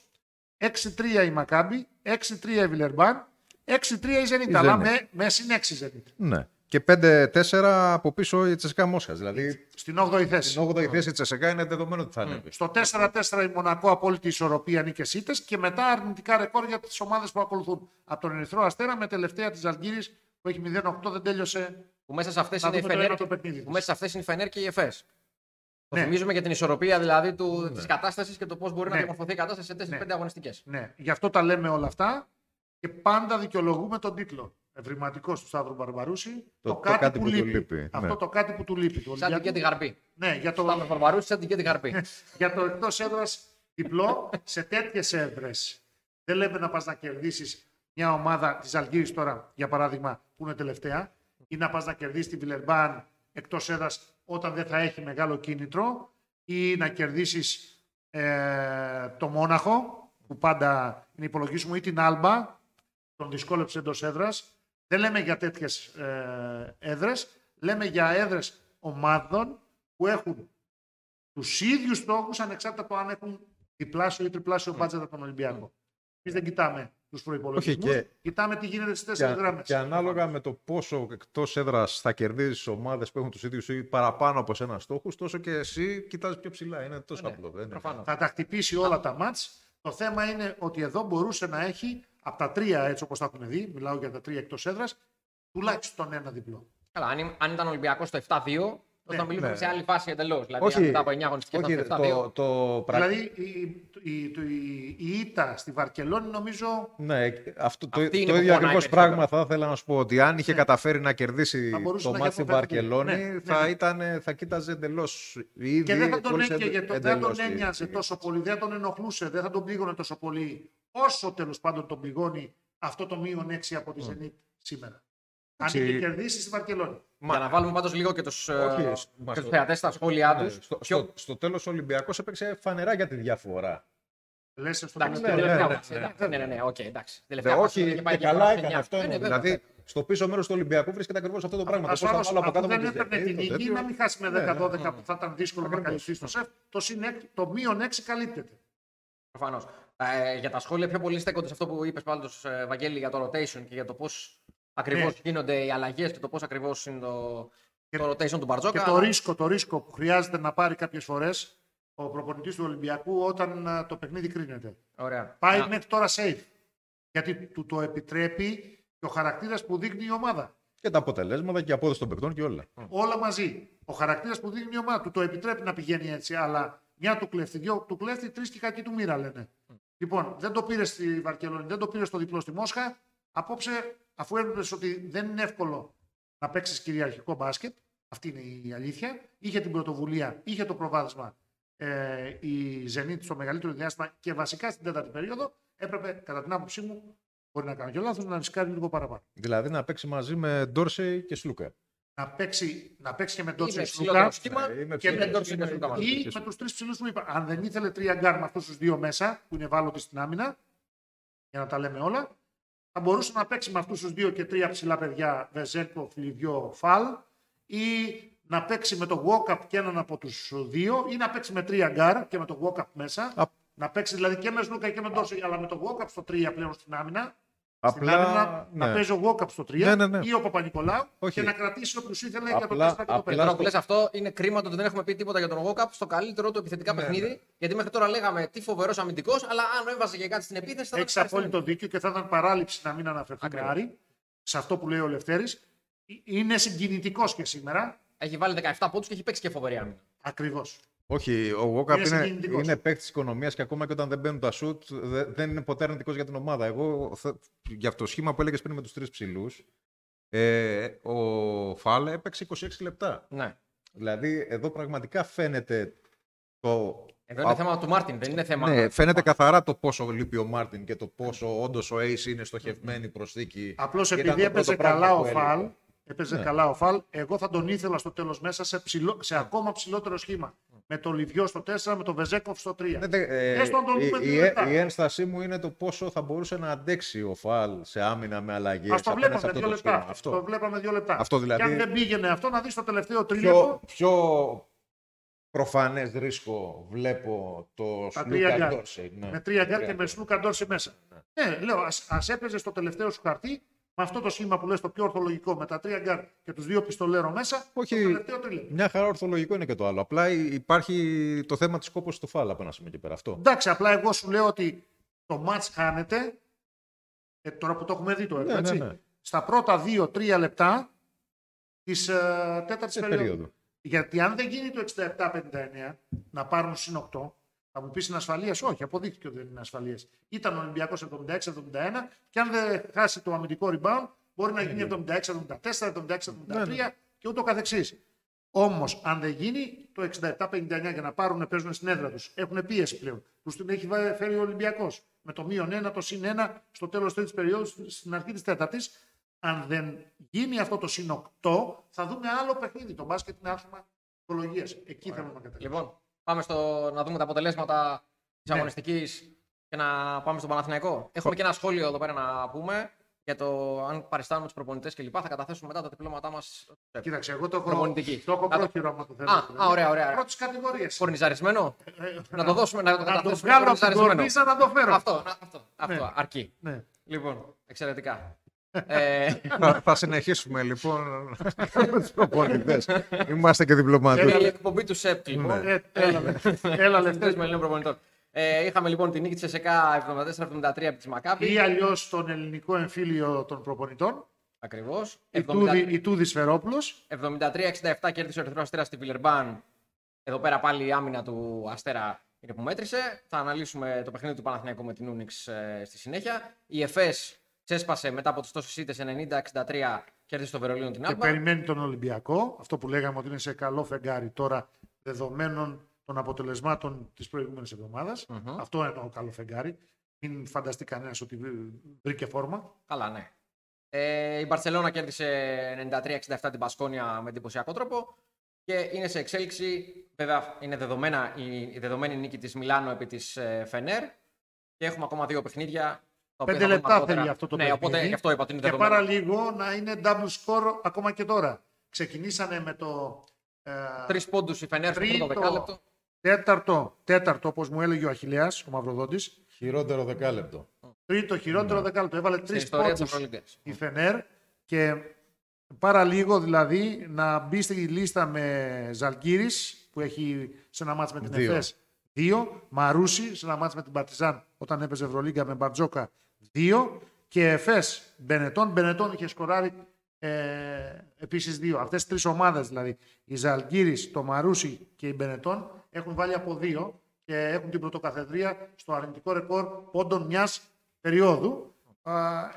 6-3 η Μακάμπη. 6-3 η Βιλερμπάν. 6-3 η Ζενίτ. Αλλά με, με συν 6 Ζενίτ. Ναι. Και 5-4 από πίσω η Τσεσικά Μόσχας. Δηλαδή στην 8η θέση. Στην 8η θέση η Τσεσικά είναι δεδομένο ότι θα ανέβει. Στο 4-4 η Μονακό απόλυτη ισορροπία νίκε ήττε και μετά αρνητικά ρεκόρ για τις ομάδες που ακολουθούν. Από τον Ερυθρό Αστέρα με τελευταία της Αλγύρης που έχει 0-8 δεν τέλειωσε που μέσα σε αυτές είναι, η Φενέρ, και... που μέσα σε αυτές είναι η Φενέρ και η ΕΦΕΣ. Ναι. Το θυμίζουμε για την ισορροπία δηλαδή ναι. της κατάστασης και το πώς μπορεί ναι. να διαμορφωθεί η κατάσταση σε 4-5 ναι. αγωνιστικές. Ναι, γι' αυτό τα λέμε όλα αυτά και πάντα δικαιολογούμε τον τίτλο. Ευρηματικός του Σταύρου Μπαρμπαρούση. Το, το, κάτι, το κάτι, που, που του λείπει. Αυτό ναι. το κάτι που του λείπει. Του σαν την τη γαρπή. Ναι, για το. Σταύρο Μπαρμπαρούση, σαν την τη γαρπή. για το εκτός έδρας διπλό σε τέτοιες έδρες. Δεν λέμε να πας να κερδίσεις μια ομάδα της Αλγύρης τώρα, για παράδειγμα, που είναι τελευταία ή να πας να κερδίσεις τη Βιλερμπάν εκτός έδρας όταν δεν θα έχει μεγάλο κίνητρο ή να κερδίσεις ε, το Μόναχο που πάντα είναι υπολογίσιμο ή την Άλμπα τον δυσκόλεψε εντός έδρας. Δεν λέμε για τέτοιες ε, έδρες, λέμε για έδρες ομάδων που έχουν τους ίδιους στόχους ανεξάρτητα από αν έχουν διπλάσιο ή τριπλάσιο μπάτζετ από τον Ολυμπιακό. Εμείς δεν κοιτάμε τους προπολογισμού. Και... Κοιτάμε τι γίνεται στις τέσσερις γράμμε. Και ανάλογα με το πόσο εκτός έδρας θα κερδίσει ομάδες που έχουν τους ίδιους ή παραπάνω από ένα στόχο, τόσο και εσύ κοιτάζει πιο ψηλά. Είναι τόσο ναι, απλό. Δεν Θα τα χτυπήσει όλα τα μάτς. Το θέμα είναι ότι εδώ μπορούσε να έχει από τα τρία έτσι όπως τα έχουν δει, μιλάω για τα τρία εκτός έδρας, τουλάχιστον ένα διπλό. Καλά, αν, αν ήταν Ολυμπιακός στο 7-2, ναι, θα μιλήσουμε ναι. σε άλλη φάση εντελώς. Δηλαδή, όχι, μετά από 9 αγωνιστικέ όχι, το, το, το, Δηλαδή, η, η, η, η ήττα στη Βαρκελόνη νομίζω. Ναι, αυτό, το, το ίδιο ακριβώς πράγμα θα ήθελα να σου πω. Ότι αν είχε ναι. καταφέρει να κερδίσει το μάτι στη Βαρκελόνη, ναι, θα, ναι. Ήταν, θα κοίταζε εντελώς. Και δεν θα τον, ένοιαζε, δεν τον ένοιαζε τόσο πολύ, δεν τον ενοχλούσε, δεν θα τον πλήγωνε τόσο πολύ. Όσο τέλος πάντων τον πληγώνει αυτό το μείον 6 από τη Zenit σήμερα. Αν είχε κερδίσει στη Βαρκελόνη. Μα... Για να βάλουμε πάντως λίγο και τους ε, θεατές στα σχόλιά τους. Στο, Ποιο... στο, στο τέλος ο Ολυμπιακός έπαιξε φανερά για τη διαφορά. Λες στο εντάξει, ναι, ναι, ναι, ναι, ναι, ναι, οκ, εντάξει. Τελευταία όχι, και, καλά έκανε αυτό. Ναι, δηλαδή, στο πίσω μέρος του Ολυμπιακού βρίσκεται ακριβώς αυτό το πράγμα. Ας το άλλο από κάτω δεν έπαιρνε την νίκη, να μην χάσει με 10-12 που θα ήταν δύσκολο να καλυφθεί στο ΣΕΦ. Το μείον 6 καλύπτεται. Προφανώς. Ε, για τα σχόλια πιο πολύ στέκονται σε αυτό που είπες πάντως, ε, Βαγγέλη, για το rotation και για το πώς ακριβώς ναι. γίνονται οι αλλαγές και το πώς ακριβώς είναι το, το rotation του Μπαρτζόκα. Και το ρίσκο, το ρίσκο που χρειάζεται να πάρει κάποιες φορές ο προπονητής του Ολυμπιακού όταν το παιχνίδι κρίνεται. Ωραία. Πάει μέχρι τώρα safe. Γιατί του το επιτρέπει και ο χαρακτήρας που δείχνει η ομάδα. Και τα αποτελέσματα και η απόδοση των παικτών και όλα. Όλα μαζί. Ο χαρακτήρας που δείχνει η ομάδα του το επιτρέπει να πηγαίνει έτσι, αλλά μια του κλέφτη, δύο του κλέφτη, τρεις και κακή του μοίρα λένε. Λοιπόν, δεν το πήρε στη Βαρκελόνη, δεν το πήρε στο διπλό στη Μόσχα. Απόψε, αφού έβλεπες ότι δεν είναι εύκολο να παίξεις κυριαρχικό μπάσκετ, αυτή είναι η αλήθεια, είχε την πρωτοβουλία, είχε το προβάδισμα ε, η Zenit στο μεγαλύτερο διάστημα και βασικά στην τέταρτη περίοδο, έπρεπε, κατά την άποψή μου, μπορεί να κάνω και λάθος, να ρισκάρει λίγο παραπάνω. Δηλαδή να παίξει μαζί με Ντόρσεϊ και Σλούκα. Να παίξει, να παίξει και με Ντόρσεϊ και Σλούκα. Και με Ντόρσεϊ και Σλούκα. Ή με τους τρεις ψηλούς που είπα. Αν δεν ήθελε τρία γκαρντ με αυτούς τους δύο μέσα, που είναι ευάλωτοι στην άμυνα, για να τα λέμε όλα, θα μπορούσε να παίξει με αυτούς τους δύο και τρία ψηλά παιδιά, Βεζένκοφ, Λιβιό, Φαλ, ή να παίξει με το Walkup και έναν από τους δύο, ή να παίξει με τρία γκαρντ και με το Walkup μέσα. Α... Να παίξει δηλαδή και με Σλούκα και με Ντόρσεϊ, αλλά με το Walkup στο 3 πλέον στην άμυνα. Απλά, στην άμυνα ναι. να παίζει ο Walkup στο 3 ναι, ναι, ναι. ή ο Παπα-Νικολάου και να κρατήσει όποιους ήθελε για το 4 και το 5. Τώρα που λες αυτό είναι κρίμα ότι δεν έχουμε πει τίποτα για τον Walkup στο καλύτερο του επιθετικά ναι, παιχνίδι. Ναι. Γιατί μέχρι τώρα λέγαμε τι φοβερός αμυντικός, αλλά αν έβαζε και κάτι στην επίθεση θα Έχει απόλυτο δίκιο και θα ήταν παράληψη να μην αναφερθούμε Άρη σε αυτό που λέει ο Λευτέρης. Ε, είναι συγκινητικός και σήμερα έχει βάλει 17 πόντους και έχει παίξει και φοβερή άμυνα. Ακριβώς. Όχι, ο Γόκαπ είναι, είναι, είναι παίκτης οικονομίας και ακόμα και όταν δεν μπαίνουν τα σουτ δεν είναι ποτέ αρνητικός για την ομάδα. Εγώ για αυτό το σχήμα που έλεγες πριν με τους τρεις ψηλούς, ε, ο Φαλ έπαιξε 26 λεπτά. Ναι. Δηλαδή εδώ πραγματικά φαίνεται το. Εδώ είναι θέμα του Μάρτιν, δεν είναι θέμα. Ναι, φαίνεται καθαρά το πόσο λείπει ο Μάρτιν και το πόσο όντως ο Acy είναι στοχευμένη προσθήκη. Απλώς επειδή έπαιζε καλά ο Φάλ, Έπαιζε ναι. καλά ο Φαλ. Εγώ θα τον ήθελα στο τέλος μέσα σε, ψηλό, σε ακόμα ψηλότερο σχήμα. Με το Λιβιό στο 4, με το Βεζένκοφ στο 3. Ναι, ε, Έστω τον η, η, η, ένστασή μου είναι το πόσο θα μπορούσε να αντέξει ο Φαλ σε άμυνα με αλλαγές. Α το βλέπαμε δύο λεπτά. Αυτό. Το βλέπαμε δύο λεπτά. Αυτό δηλαδή, και αν δεν πήγαινε αυτό, να δεις το τελευταίο τρίλεπτο. Πιο, πιο προφανές ρίσκο βλέπω το Σλούκα Ντόρσεϊ. Ναι. Με τρία γκαρντ και με Σλούκα Ντόρσεϊ μέσα. Ναι, ναι λέω, ας έπαιζε στο τελευταίο σου χαρτί με αυτό το σχήμα που λες το πιο ορθολογικό, με τα τρία γκαρντ και τους δύο πιστολέρο μέσα, Όχι, το τελευταίο τρίλεπτο. Μια χαρά ορθολογικό είναι και το άλλο. Απλά υπάρχει το θέμα της κόπωσης του Φαλ από ένα σημείο και πέρα. Αυτό. Εντάξει, απλά εγώ σου λέω ότι το ματς χάνεται. Ε, τώρα που το έχουμε δει το έργο, ναι, έτσι. Ναι, ναι. Στα πρώτα δύο-τρία λεπτά της ε, τέταρτης περίοδου. Γιατί αν δεν γίνει το 67-59 να πάρουν συν 8, θα μου πεις είναι ασφαλείας; Όχι, αποδείχθηκε ότι δεν είναι ασφαλείας. Ήταν ο Ολυμπιακός 76-71 και αν δεν χάσει το αμυντικό rebound, μπορεί να γίνει 76-74, 76-73 και ούτω καθεξής. Όμως, αν δεν γίνει το 67-59 για να πάρουν, παίζουν στην έδρα τους, έχουν πίεση πλέον. Τους την έχει φέρει ο Ολυμπιακός. Με το μείον 1, το συν 1 στο τέλος τη περίοδου, στην αρχή της τέταρτης. Αν δεν γίνει αυτό το συν 8, θα δούμε άλλο παιχνίδι. Το μπάσκετ είναι άθλημα ψυχολογίας. Εκεί θέλουμε να καταλήξουμε. Λοιπόν, Πάμε στο, να δούμε τα αποτελέσματα της ναι. αγωνιστικής και να πάμε στον Παναθηναϊκό. Έχουμε και ένα σχόλιο εδώ πέρα να πούμε για το αν παριστάνουμε τους προπονητές κλπ. Θα καταθέσουμε μετά τα διπλώματά μας. Κοίταξε, εγώ το έχω, το έχω πρόχειρο άμα το θέλω. Α, α, ωραία, ωραία. Πρώτη κατηγορία. Κορνιζαρισμένο; Ε, ε, να το δώσουμε. Να, να το βγάλω από την κορνίζα να το φέρω. Αυτό, αυτό, αυτό ναι. αρκεί. Ναι. Λοιπόν, εξαιρετικά. Ε, θα, συνεχίσουμε λοιπόν [laughs] με τους προπονητές. Είμαστε και διπλωμάτες. Είναι η εκπομπή του ΣΕΠ λοιπόν. Ναι. Έλα, έλα λεφτές με Ελλήνων προπονητών. Ε, είχαμε λοιπόν την νίκη της ΕΣΕΚΑ 74-73 από της Μακάπη. Ή αλλιώς τον ελληνικό εμφύλιο των προπονητών. Ακριβώς. Η Τούδη Σφερόπουλος. 73-67 κέρδισε ο Ερυθρός Αστέρας στη Βιλερμπάν. Εδώ πέρα πάλι η άμυνα του Αστέρα είναι που μέτρησε. Θα αναλύσουμε το παιχνίδι του Παναθηναϊκού με την Ούνιξ ε, στη συνέχεια. Η ΕΦΕΣ ξέσπασε μετά από τι τόσε ήττες 90-63 κέρδισε το Βερολίνο την Άμπα. Και περιμένει τον Ολυμπιακό. Αυτό που λέγαμε ότι είναι σε καλό φεγγάρι τώρα δεδομένων των αποτελεσμάτων της προηγούμενης Αυτό είναι το καλό φεγγάρι. Μην φανταστεί κανένας ότι βρήκε φόρμα. Καλά, ναι. Ε, η Μπαρσελόνα κέρδισε 93-67 την Πασκόνια με εντυπωσιακό τρόπο και είναι σε εξέλιξη. Βέβαια, είναι δεδομένα, η, δεδομένη νίκη της Μιλάνο επί της ε, Φενέρ. Και έχουμε ακόμα δύο παιχνίδια. Πέντε λεπτά θέλει αυτό το ναι, παιχνίδι. Οπότε, γι αυτό είπα ότι είναι και πάρα λίγο να είναι double score ακόμα και τώρα. Ξεκινήσανε με το. Ε, Τρεις πόντους η Φενέρ στο πρώτο δεκάλεπτο. Τέταρτο, τέταρτο όπως μου έλεγε ο Αχηλέα, ο Μαυροδότης. Χειρότερο δεκάλεπτο. Τρίτο, χειρότερο ναι. δεκάλεπτο. Έβαλε τρεις πόντους η Φενέρ και πάρα λίγο δηλαδή να μπει στη λίστα με Ζαλγκύρης που έχει σε ένα μάτσο με την ΕΦΕΣ δύο. Μαρούσι σε ένα μάτσο με την Παρτιζάν όταν έπαιζε Ευρωλίγκα με Μπαρτζόκα δύο. Και ΕΦΕΣ Μπενετών. Μπενετών είχε σκοράρει ε, επίσης δύο. Αυτές τι τρεις ομάδες δηλαδή, η Ζαλγκύρης, το Μαρούσι και η Μπενετών, έχουν βάλει από δύο και έχουν την πρωτοκαθεδρία στο αρνητικό ρεκόρ πόντων μιας περίοδου.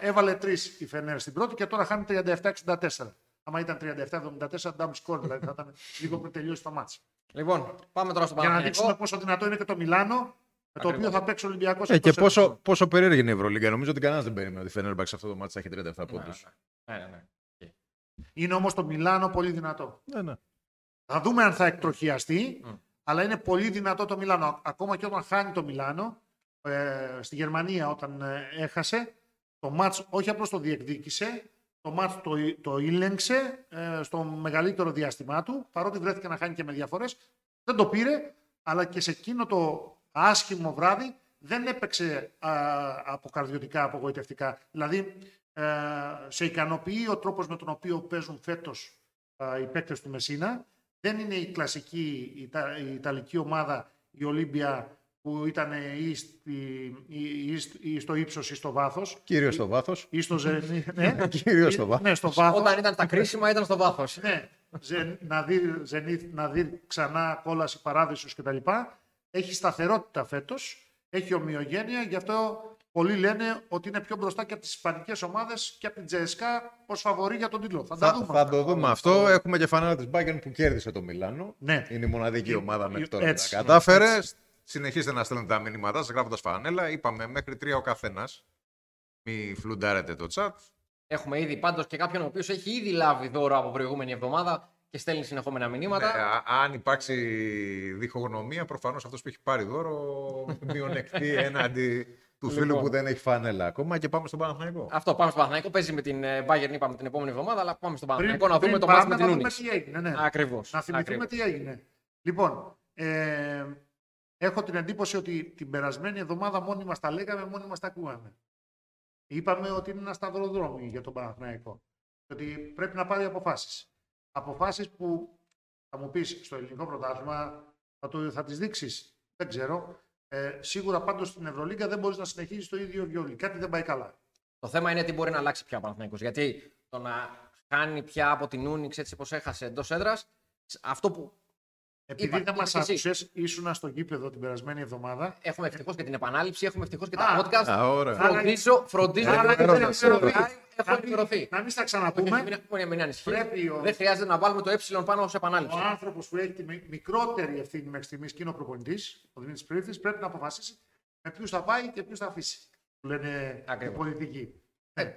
έβαλε τρεις η Φενέρ στην πρώτη και τώρα χάνει 37-64. Άμα ήταν 37-74, double score δηλαδή. Θα ήταν λίγο πριν τελειώσει το μάτσο. Λοιπόν, πάμε τώρα στο Για να δείξουμε πόσο δυνατό είναι και το Μιλάνο, με το οποίο θα παίξει ο Ολυμπιακός. Ε, και πόσο, πόσο περίεργη είναι η Ευρωλίγκα. Νομίζω ότι κανένας δεν περίμενε ότι η Φενέρ αυτό το μάτσο θα έχει 37 πόντους. Ναι, ναι, ναι. Είναι όμως το Μιλάνο πολύ δυνατό. Ναι, ναι. Θα δούμε αν θα εκτροχιαστεί, αλλά είναι πολύ δυνατό το Μιλάνο. Ακόμα και όταν χάνει το Μιλάνο, ε, στη Γερμανία όταν ε, έχασε, το μάτς όχι απλώς το διεκδίκησε, το μάτς το, το ήλεγξε ε, στο μεγαλύτερο διάστημά του, παρότι βρέθηκε να χάνει και με διαφορές, δεν το πήρε, αλλά και σε εκείνο το άσχημο βράδυ δεν έπαιξε α, αποκαρδιωτικά, απογοητευτικά. Δηλαδή, ε, σε ικανοποιεί ο τρόπος με τον οποίο παίζουν φέτος ε, οι παίκτες του Μεσίνα. Δεν είναι η κλασική η, η Ιταλική ομάδα, η Ολύμπια, που ήταν ή, ή, ή, στο ύψος ή στο βάθος. Κυρίως στο βάθος. Ή στο ζενή, ναι. Κυρίως στο βάθος. Ναι, στο βάθος. Όταν ήταν τα κρίσιμα ήταν στο βάθος. ναι. να, δει, ζενή, να δει ξανά κόλαση παράδεισος κτλ. Έχει σταθερότητα φέτος, έχει ομοιογένεια, γι' αυτό Πολλοί λένε ότι είναι πιο μπροστά και από τις Ισπανικές ομάδες και από την Τζέσκα ως φαβορή για τον τίτλο. Θα, θα, δούμε, θα το δούμε αυτό. Έχουμε και φανέλα της Μπάγκεν που κέρδισε το Μιλάνο. Ναι. Είναι η μοναδική ομάδα μέχρι τώρα που τα κατάφερε. Έτσι. Συνεχίστε να στέλνετε τα μηνύματά σας γράφοντας φανέλα. Είπαμε μέχρι τρία ο καθένας. Μην φλουντάρετε το chat. Έχουμε ήδη πάντως και κάποιον ο οποίος έχει ήδη λάβει δώρο από προηγούμενη εβδομάδα και στέλνει συνεχόμενα μηνύματα. Ναι, αν υπάρξει διχογνωμία, προφανώς αυτός που έχει πάρει δώρο μειονεκτεί [laughs] έναντι του λοιπόν. φίλου που δεν έχει φανέλα ακόμα και πάμε στον Παναθηναϊκό. Αυτό, πάμε στον Παναθηναϊκό. Παίζει με την ε, Bayern, είπαμε την επόμενη εβδομάδα, αλλά πάμε στον Παναθηναϊκό να δούμε το μάτι με την Ούνιξ. τι έγινε, ναι. Ακριβώς. Να θυμηθούμε τι έγινε. Λοιπόν, ε, έχω την εντύπωση ότι την περασμένη εβδομάδα μόνοι μας τα λέγαμε, μόνοι μας τα ακούγαμε. Είπαμε ότι είναι ένα σταυροδρόμι για τον Παναθηναϊκό. Ότι πρέπει να πάρει αποφάσεις. Αποφάσεις που θα μου πεις στο ελληνικό πρωτάθλημα θα, θα τις δείξεις. Δεν ξέρω. Ε, σίγουρα πάντως στην Ευρωλίγκα δεν μπορείς να συνεχίσει το ίδιο βιολί. Κάτι δεν πάει καλά. Το θέμα είναι τι μπορεί να αλλάξει πια ο Παναθηναϊκός. Γιατί το να χάνει πια από την Ούνιξ έτσι όπω έχασε εντός έδρας, αυτό που. Επειδή δεν μας άκουσες, ήσουν στο γήπεδο την περασμένη εβδομάδα. Έχουμε ευτυχώς και την επανάληψη, έχουμε ευτυχώς και τα podcast. Α, φροντίζω, φροντίζω έχω ενημερωθεί. Να μην στα ξαναπούμε. Μην, μην ανησυχεί. Δεν χρειάζεται να βάλουμε το ε πάνω ω επανάληψη. Ο άνθρωπος που έχει τη μικρότερη ευθύνη μέχρι στιγμής και είναι ο προπονητής, ο Δημήτρης Πρίφτη, πρέπει να αποφασίσει με ποιους θα πάει και ποιους θα αφήσει. Που λένε οι πολιτικοί. Ε,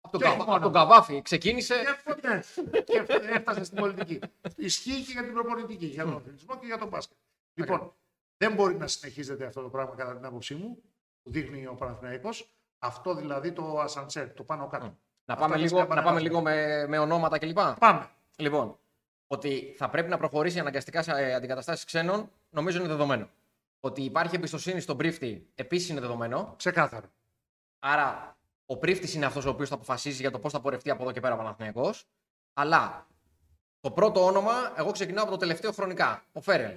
από τον, από τον Καβάφη ξεκίνησε. Και, ναι, και έφτασε στην πολιτική. Ισχύει και για την προπονητική, για τον αθλητισμό και για τον μπάσκετ. Λοιπόν, δεν μπορεί να συνεχίζεται αυτό το πράγμα κατά την άποψή μου, που δείχνει ο Παναθηναϊκός. Αυτό δηλαδή το ασανσέρ, το πάνω κάτω. Να πάμε λίγο, να πάμε λίγο με, με ονόματα κλπ. Πάμε. Λοιπόν, ότι θα πρέπει να προχωρήσει αναγκαστικά σε ε, αντικαταστάσεις ξένων, νομίζω είναι δεδομένο. Ότι υπάρχει εμπιστοσύνη στον πρίφτη, επίσης είναι δεδομένο. Ξεκάθαρο. Άρα, ο πρίφτης είναι αυτός ο οποίος θα αποφασίσει για το πώς θα πορευτεί από εδώ και πέρα ο Παναθυνιακό. Αλλά το πρώτο όνομα, εγώ ξεκινάω από το τελευταίο χρονικά. Ο Φέρελ.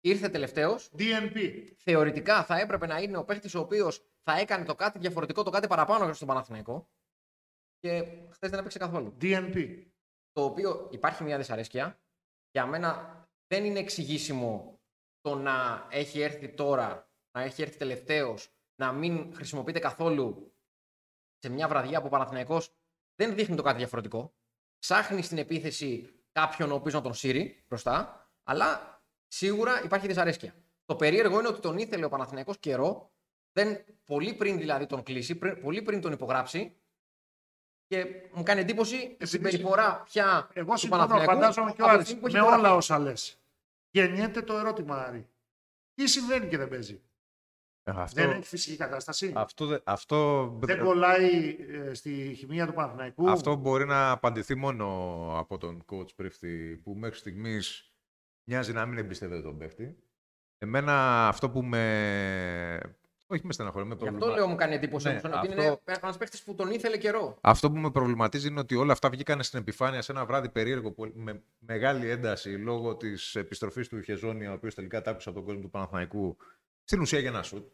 ήρθε τελευταίος. DNP. Θεωρητικά θα έπρεπε να είναι ο παίχτης ο οποίος θα έκανε το κάτι διαφορετικό, το κάτι παραπάνω στον Παναθηναϊκό. Και χθες δεν έπαιξε καθόλου. DNP. Το οποίο υπάρχει μια δυσαρέσκεια. Για μένα δεν είναι εξηγήσιμο το να έχει έρθει τώρα, να έχει έρθει τελευταίος, να μην χρησιμοποιείται καθόλου σε μια βραδιά που ο Παναθηναϊκός δεν δείχνει το κάτι διαφορετικό. Ψάχνει στην επίθεση κάποιον ο οποίος να τον σύρει μπροστά, αλλά σίγουρα υπάρχει δυσαρέσκεια. Το περίεργο είναι ότι τον ήθελε ο Παναθηναϊκός καιρό, δεν, πολύ πριν δηλαδή τον κλείσει, πολύ πριν τον υπογράψει. Και μου κάνει εντύπωση η συμπεριφορά πια Εγώ συμφωνώ, φαντάζομαι και ο Άρης, με όλα όσα λες. Γεννιέται το ερώτημα, Άρη. Τι συμβαίνει και δεν παίζει; Ε, αυτό, δεν έχει φυσική κατάσταση; Αυτό, αυτό, δεν κολλάει ε, στη χημεία του Παναθηναϊκού; Αυτό μπορεί να απαντηθεί μόνο από τον coach πρίφτη που μέχρι στιγμής μοιάζει να μην εμπιστεύεται τον παίχτη. Εμένα αυτό που με. Όχι με στεναχωρεί, με προβληματίζει. Αυτό λέω μου κάνει εντύπωση ναι, ότι είναι ένα παίχτης που τον ήθελε καιρό. Αυτό που με προβληματίζει είναι ότι όλα αυτά βγήκαν στην επιφάνεια σε ένα βράδυ περίεργο με μεγάλη ένταση λόγω της επιστροφής του Χεζόνια, ο οποίος τελικά τάκουσε από τον κόσμο του Παναθηναϊκού στην ουσία για ένα σουτ.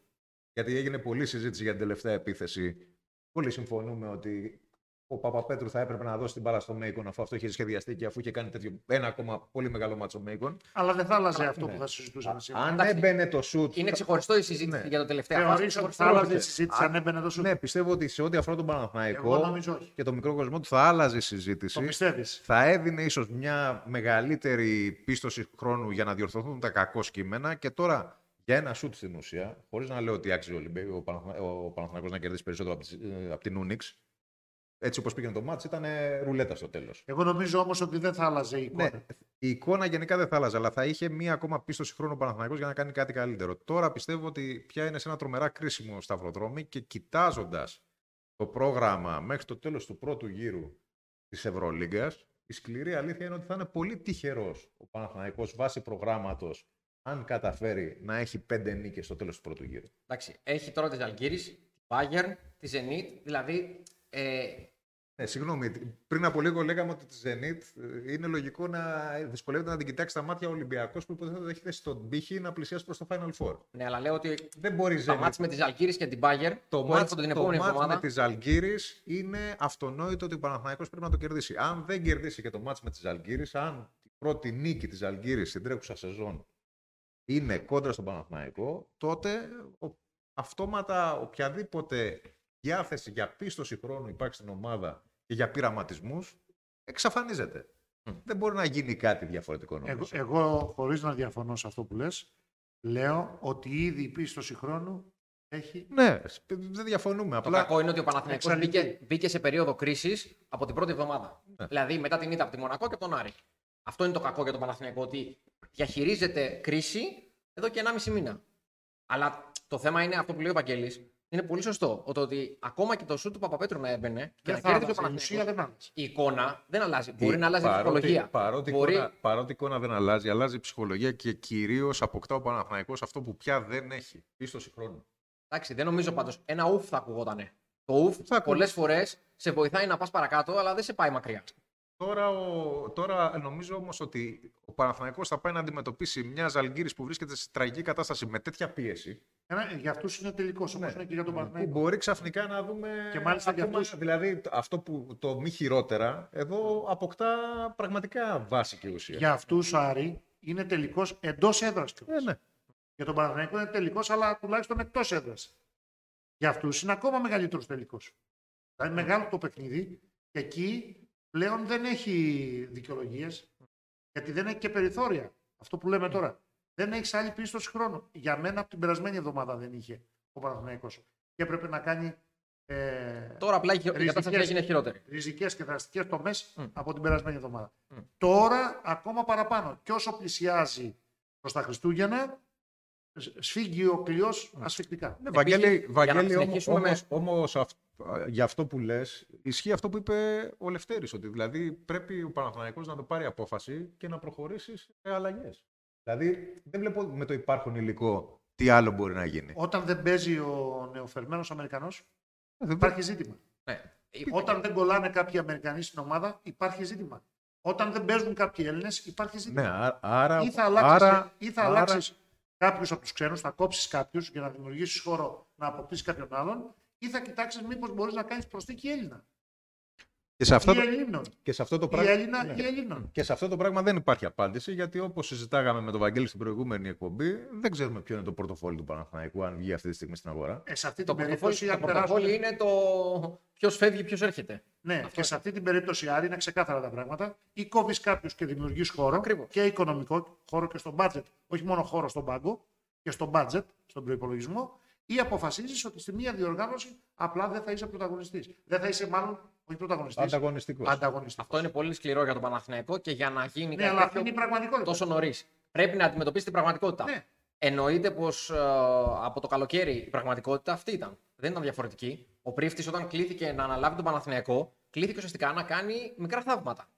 Γιατί έγινε πολλή συζήτηση για την τελευταία επίθεση. Όλοι συμφωνούμε ότι ο Παπαπέτρου θα έπρεπε να δώσει την μπάλα στο Μέικον αφού αυτό είχε σχεδιαστεί και αφού είχε κάνει τέτοιο ένα ακόμα πολύ μεγάλο μάτσο Μέικον. Αλλά δεν θα άλλαζε αυτό ναι. που θα συζητούσαμε σήμερα. Αν έμπαινε το σουτ. Είναι ξεχωριστό η συζήτηση ναι. για το τελευταίο. Θεωρείς ότι θα άλλαζε η συζήτηση αν έμπαινε το σουτ; Ναι, πιστεύω ότι σε ό,τι αφορά τον Παναθναϊκό και το μικρό κοσμό του θα άλλαζε η συζήτηση. Το Θα έδινε ίσως μια μεγαλύτερη πίστοση χρόνου για να διορθωθούν τα κακό κείμενα και τώρα για ένα σουτ στην ουσία, χωρίς να λέω ότι άξιζε ο, Παναθηναϊκός να κερδίσει περισσότερο από την Ούνιξ, έτσι όπως πήγαινε το μάτς, ήταν ρουλέτα στο τέλος. Εγώ νομίζω όμως ότι δεν θα άλλαζε η εικόνα. Ναι, η εικόνα γενικά δεν θα άλλαζε, αλλά θα είχε μία ακόμα πίστοση χρόνου Παναθηναϊκός για να κάνει κάτι καλύτερο. Τώρα πιστεύω ότι πια είναι σε ένα τρομερά κρίσιμο σταυροδρόμι και κοιτάζοντας το πρόγραμμα μέχρι το τέλος του πρώτου γύρου της Ευρωλίγκας, η σκληρή αλήθεια είναι ότι θα είναι πολύ τυχερός ο Παναθηναϊκός βάσει προγράμματος αν καταφέρει να έχει πέντε νίκες στο τέλος του πρώτου γύρου. Εντάξει, έχει τώρα τη Αλγύρη, τη Bayern, τη Zenit, δηλαδή ε, ναι, συγγνώμη. Πριν από λίγο λέγαμε ότι τη Zenit ε, είναι λογικό να δυσκολεύεται να την κοιτάξει τα μάτια ο Ολυμπιακός που υποθέτω έχει θέσει στον πύχη να πλησιάσει προς το Final Four. Ναι, αλλά λέω ότι δεν μπορεί τα μάτια με τη Ζαλγκύρη και την Bayern το μάτς, την επόμενη το εβδομάδα. με τη Ζαλγκύρη είναι αυτονόητο ότι ο Παναθηναϊκός πρέπει να το κερδίσει. Αν δεν κερδίσει και το μάτς με τη Ζαλγκύρη, αν η πρώτη νίκη της Ζαλγκύρη στην τρέχουσα σεζόν είναι κόντρα στον Παναθηναϊκό, τότε αυτόματα οποιαδήποτε διάθεση για πίστοση χρόνου υπάρχει στην ομάδα και για πειραματισμούς, εξαφανίζεται. Δεν μπορεί να γίνει κάτι διαφορετικό νομίζω. Εγώ, εγώ χωρίς να διαφωνώ σε αυτό που λες, λέω ότι ήδη η πίστοση χρόνου έχει. Ναι, δεν διαφωνούμε. Απλά... Το κακό είναι ότι ο Παναθηναϊκός μπήκε, μπήκε σε περίοδο κρίσης από την πρώτη εβδομάδα. Ναι. Δηλαδή μετά την ήττα από τη Μονακό και από τον Άρη. Αυτό είναι το κακό για τον Παναθηναϊκό, ότι διαχειρίζεται κρίση εδώ και 1,5 μήνα. Αλλά το θέμα είναι αυτό που λέει ο Παγγέλης, είναι πολύ σωστό. Το ότι ακόμα και το σου του Παπαπέτρου να έμπαινε και να κέρδισε ο Παναθηναϊκός, η εικόνα δεν αλλάζει. Μπορεί να αλλάζει η ψυχολογία. Παρότι, Μπορεί... εικόνα, παρότι η εικόνα δεν αλλάζει, αλλάζει η ψυχολογία και κυρίως αποκτά ο Παναθηναϊκός αυτό που πια δεν έχει. Πίστοση χρόνου. Εντάξει, δεν νομίζω πάντως. Ένα ουφ θα ακουγότανε. Το ουφ πολλές φορές σε βοηθάει να πας παρακάτω, αλλά δεν σε πάει μακριά. Τώρα, ο, τώρα νομίζω όμως ότι ο Παναθηναϊκός θα πάει να αντιμετωπίσει μια Ζαλγκύρης που βρίσκεται σε τραγική κατάσταση με τέτοια πίεση. Ένα, για αυτούς είναι τελικός όμω, ναι. είναι και για τον Παναθηναϊκό. Που μπορεί ξαφνικά να δούμε. Και μάλιστα για αυτούς... Δηλαδή αυτό που το μη χειρότερα, εδώ αποκτά πραγματικά βάση και ουσία. Για αυτούς, Άρη, είναι τελικός εντός έδρας του. Ε, ναι. Για τον Παναθηναϊκό είναι τελικός, αλλά τουλάχιστον εκτός έδρας. Για αυτούς είναι ακόμα μεγαλύτερος τελικός. Δηλαδή μεγάλο το παιχνίδι και εκεί πλέον δεν έχει δικαιολογίες, γιατί δεν έχει και περιθώρια. Αυτό που λέμε τώρα. Δεν έχεις άλλη πίστοση χρόνου. Για μένα από την περασμένη εβδομάδα δεν είχε ο Παναθηναϊκός. Και έπρεπε να κάνει. Ε, τώρα απλά η κατάσταση έγινε χειρότερη. Ριζικές και δραστικές τομές από την περασμένη εβδομάδα. Τώρα ακόμα παραπάνω. Και όσο πλησιάζει προς τα Χριστούγεννα, σφίγγει ο κλειός ασφικτικά. Ναι, Βαγγέλη, Βαγγέλη όμως, για αυτό που λες, ισχύει αυτό που είπε ο Λευτέρης, ότι δηλαδή πρέπει ο Παναθηναϊκός να το πάρει απόφαση και να προχωρήσει σε αλλαγές. Δηλαδή δεν βλέπω με το υπάρχον υλικό τι άλλο μπορεί να γίνει. Όταν δεν παίζει ο νεοφερμένος Αμερικανός, ε, υπάρχει ζήτημα. Ναι. Όταν δεν κολλάνε κάποιοι Αμερικανοί στην ομάδα, υπάρχει ζήτημα. Όταν δεν παίζουν κάποιοι Έλληνες, υπάρχει ζήτημα. Ναι, άρα, ή θα αλλάξει, άρα, ή θα άρα, κάποιους από τους ξένους, θα κόψεις κάποιους για να δημιουργήσεις χώρο να αποκτήσεις κάποιον άλλον, ή θα κοιτάξεις μήπως μπορείς να κάνεις προσθήκη Έλληνα. Και σε, αυτό Ή το... Ελλήνων. και σε αυτό το Ή πράγμα. Έλληνα Ναι. ή Ελλήνων. Και σε αυτό το πράγμα δεν υπάρχει απάντηση, γιατί όπως συζητάγαμε με τον Βαγγέλη στην προηγούμενη εκπομπή, δεν ξέρουμε ποιο είναι το πορτοφόλι του Παναθηναϊκού, αν βγει αυτή τη στιγμή στην αγορά. Ε, σε αυτή Το την πορτοφόλι, περίπτωση, το αν περάσουν. πορτοφόλι είναι το ποιος φεύγει, ποιος έρχεται. Ναι, Αυτό και είναι. σε αυτή την περίπτωση Άρη είναι ξεκάθαρα τα πράγματα. Ή κόβεις κάποιους και δημιουργείς χώρο Ακριβώς. και οικονομικό χώρο και στο budget. Όχι μόνο χώρο στον πάγκο και στο budget, στον προπολογισμό. Ή αποφασίζεις ότι στη μία διοργάνωση απλά δεν θα είσαι πρωταγωνιστής. Δεν θα είσαι μάλλον όχι πρωταγωνιστής. Ανταγωνιστικός. Ανταγωνιστή. Αυτό είναι πολύ σκληρό για τον Παναθηναϊκό και για να γίνει Ναι, κάτι αλλά αυτή τέτοιο είναι η πραγματικότητα. τόσο νωρίς. Πρέπει να αντιμετωπίσει την πραγματικότητα. Ναι. Εννοείται πως από το καλοκαίρι η πραγματικότητα αυτή ήταν. Δεν ήταν διαφορετική. Ο πρίφτης, όταν κλήθηκε να αναλάβει τον Παναθηναϊκό, κλήθηκε ουσιαστικά να κάνει μικρά θαύματα.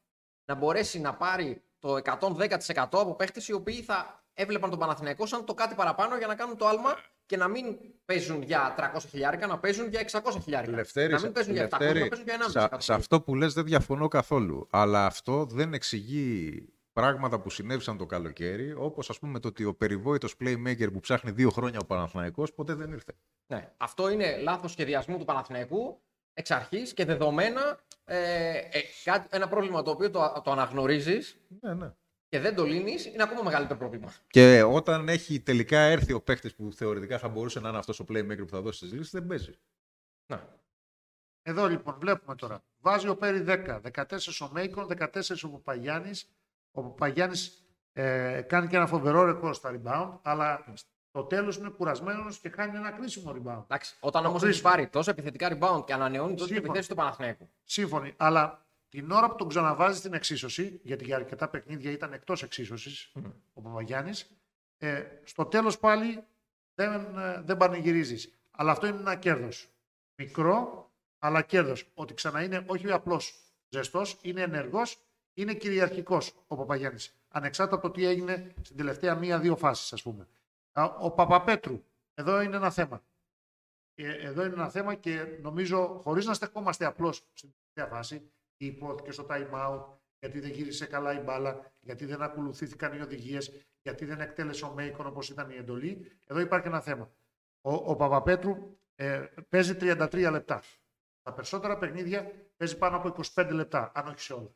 Να μπορέσει να πάρει το 110% από παίχτες οι οποίοι θα έβλεπαν τον Παναθηναϊκό σαν το κάτι παραπάνω για να κάνουν το άλμα και να μην παίζουν για 300 χιλιάρικα, να παίζουν για 600 χιλιάρικα. Λευτέρη, να μην παίζουν για 700, να Λευτέρη, παίζουν για 1,5 σε, εκατομμύριο. σε αυτό που λες δεν διαφωνώ καθόλου. Αλλά αυτό δεν εξηγεί πράγματα που συνέβησαν το καλοκαίρι, όπως ας πούμε το ότι ο περιβόητος playmaker που ψάχνει δύο χρόνια ο Παναθηναϊκός ποτέ δεν ήρθε. Ναι. Αυτό είναι λάθος σχεδιασμού του Παναθηναϊκού εξ αρχής και δεδομένα ε, ε, κάτι, ένα πρόβλημα το οποίο το, το αναγνωρίζεις Ναι, ναι. Και δεν το λύνεις είναι ακόμα μεγαλύτερο πρόβλημα. Και όταν έχει τελικά έρθει ο παίχτη που θεωρητικά θα μπορούσε να είναι αυτός ο playmaker που θα δώσει τις λύσεις, δεν παίζει. Ναι. Εδώ λοιπόν βλέπουμε τώρα. Βάζει ο Πέρι 10, 14 ο Μέικον, 14 ο Παπαγιάννης. Ο Παπαγιάννης ε, κάνει και ένα φοβερό ρεκόρ στα rebound, αλλά στο τέλος είναι κουρασμένος και κάνει ένα κρίσιμο rebound. Εντάξει, όταν Το όμως έχει κρίσιμο. πάρει τόσο επιθετικά rebound και ανανεώνει τόσο την Σύμφωνα. επιθέση του Παναθηναϊκού. Σύμφωνοι. Αλλά την ώρα που τον ξαναβάζει στην εξίσωση, γιατί για αρκετά παιχνίδια ήταν εκτός εξίσωσης ο Παπαγιάννης, ε, στο τέλος πάλι δεν, ε, δεν πανηγυρίζεις. Αλλά αυτό είναι ένα κέρδος. Μικρό, αλλά κέρδος. Ότι ξανά είναι όχι απλώ ζεστός, είναι ενεργός, είναι κυριαρχικός ο Παπαγιάννης. Ανεξάρτητα από το τι έγινε στην τελευταία μία-δύο φάσεις, ας πούμε. Α, Ο Παπαπέτρου, εδώ είναι ένα θέμα. Ε, Εδώ είναι ένα θέμα και νομίζω χωρίς να στεκόμαστε απλώς στην τελευταία φάση, τι υπόθηκε στο time out, γιατί δεν γύρισε καλά η μπάλα, γιατί δεν ακολουθήθηκαν οι οδηγίες, γιατί δεν εκτέλεσε ο Μέικον όπως ήταν η εντολή. Εδώ υπάρχει ένα θέμα. Ο, ο Παπαπέτρου ε, παίζει 33 λεπτά. Τα περισσότερα παιχνίδια παίζει πάνω από 25 λεπτά, αν όχι σε όλα.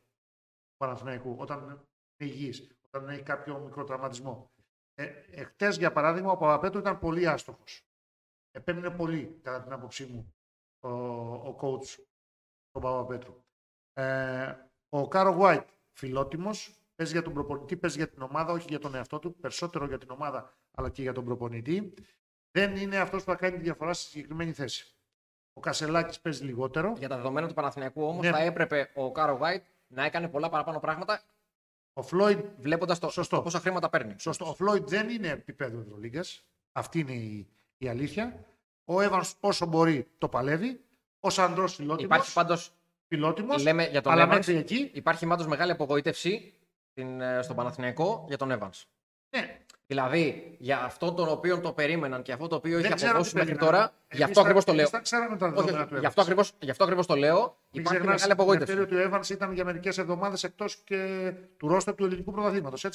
Του Παναθηναϊκού, όταν είναι υγιής, όταν έχει κάποιο μικρό τραυματισμό. Ε, εχθές, για παράδειγμα, ο Παπαπέτρου ήταν πολύ άστοχος. Επέμεινε πολύ, κατά την άποψή μου, ο, ο coach τον Παπαπέτρου. Ε, Οκάρο Γουάιτ, φιλότιμος, παίζει για τον προπονητή, παίζει για την ομάδα, όχι για τον εαυτό του, περισσότερο για την ομάδα, αλλά και για τον προπονητή. Δεν είναι αυτός που θα κάνει τη διαφορά στη συγκεκριμένη θέση. Ο Κασελάκης παίζει λιγότερο. Για τα δεδομένα του Παναθηναϊκού όμως Ναι. θα έπρεπε ο Οκάρο White να έκανε πολλά παραπάνω πράγματα Ο Φλόιντ βλέποντας το, Σωστό. το πόσα χρήματα παίρνει. Σωστό. Ο Φλόιντ δεν είναι επίπεδο Ευρωλίγκας. Αυτή είναι η, η αλήθεια. Ο Εύαν όσο μπορεί το παλεύει. Ο Σαντρός φιλότιμος. Υπάρχει πάντως, Φιλότιμος, λέμε για τον αλλά Evans, μέχρι εκεί. υπάρχει πάντως μεγάλη απογοήτευση στην, ε, στον Παναθηναϊκό για τον Evans. Ναι, Δηλαδή, για αυτό τον οποίο το περίμεναν και αυτό το οποίο είχε δεν ξέρω αποδώσει τι μέχρι περίμενα. τώρα, γι' Εμείς αυτό τα- ακριβώ το λέω. εμείς τα ξέραμε τα Όχι, δεδομένα όχι, του γι' αυτό Evans. ακριβώς, γι' αυτό ακριβώς το λέω. Μην Υπάρχει ξεχνάς, μεγάλη απογοήτευση. Λευτέρη, ότι ο Evans ήταν για μερικές εβδομάδες εκτός και του ρόστερ του ελληνικού πρωταθλήματος.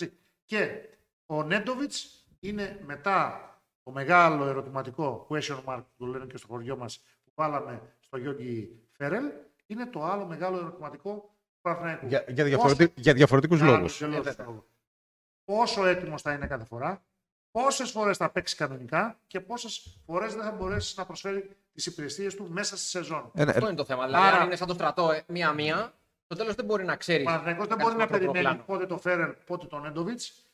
Και ο Νέντοβιτς είναι μετά το μεγάλο ερωτηματικό question mark που το λένε και στο χωριό μας που βάλαμε στο Γιώργη Φέρελ. Είναι το άλλο μεγάλο ερωτηματικό του Παναθηναϊκού. Για, για, διαφορετικ... για διαφορετικούς Άλλους λόγους. τελείως Ε, βέβαια. λόγους. Πόσο έτοιμος θα είναι κάθε φορά, πόσες φορές θα παίξει κανονικά και πόσες φορές δεν θα μπορέσεις να προσφέρει τις υπηρεσίες του μέσα στη σεζόν. Ε, ναι, Αυτό είναι το θέμα. Δηλαδή, Άρα- αν είναι σαν το στρατό ε, μία-μία, στο τέλος δεν μπορεί να ξέρεις. Ο Παναθηναϊκός δεν μπορεί να περιμένει πότε το Φέρελ, πότε τον Νέντοβιτς,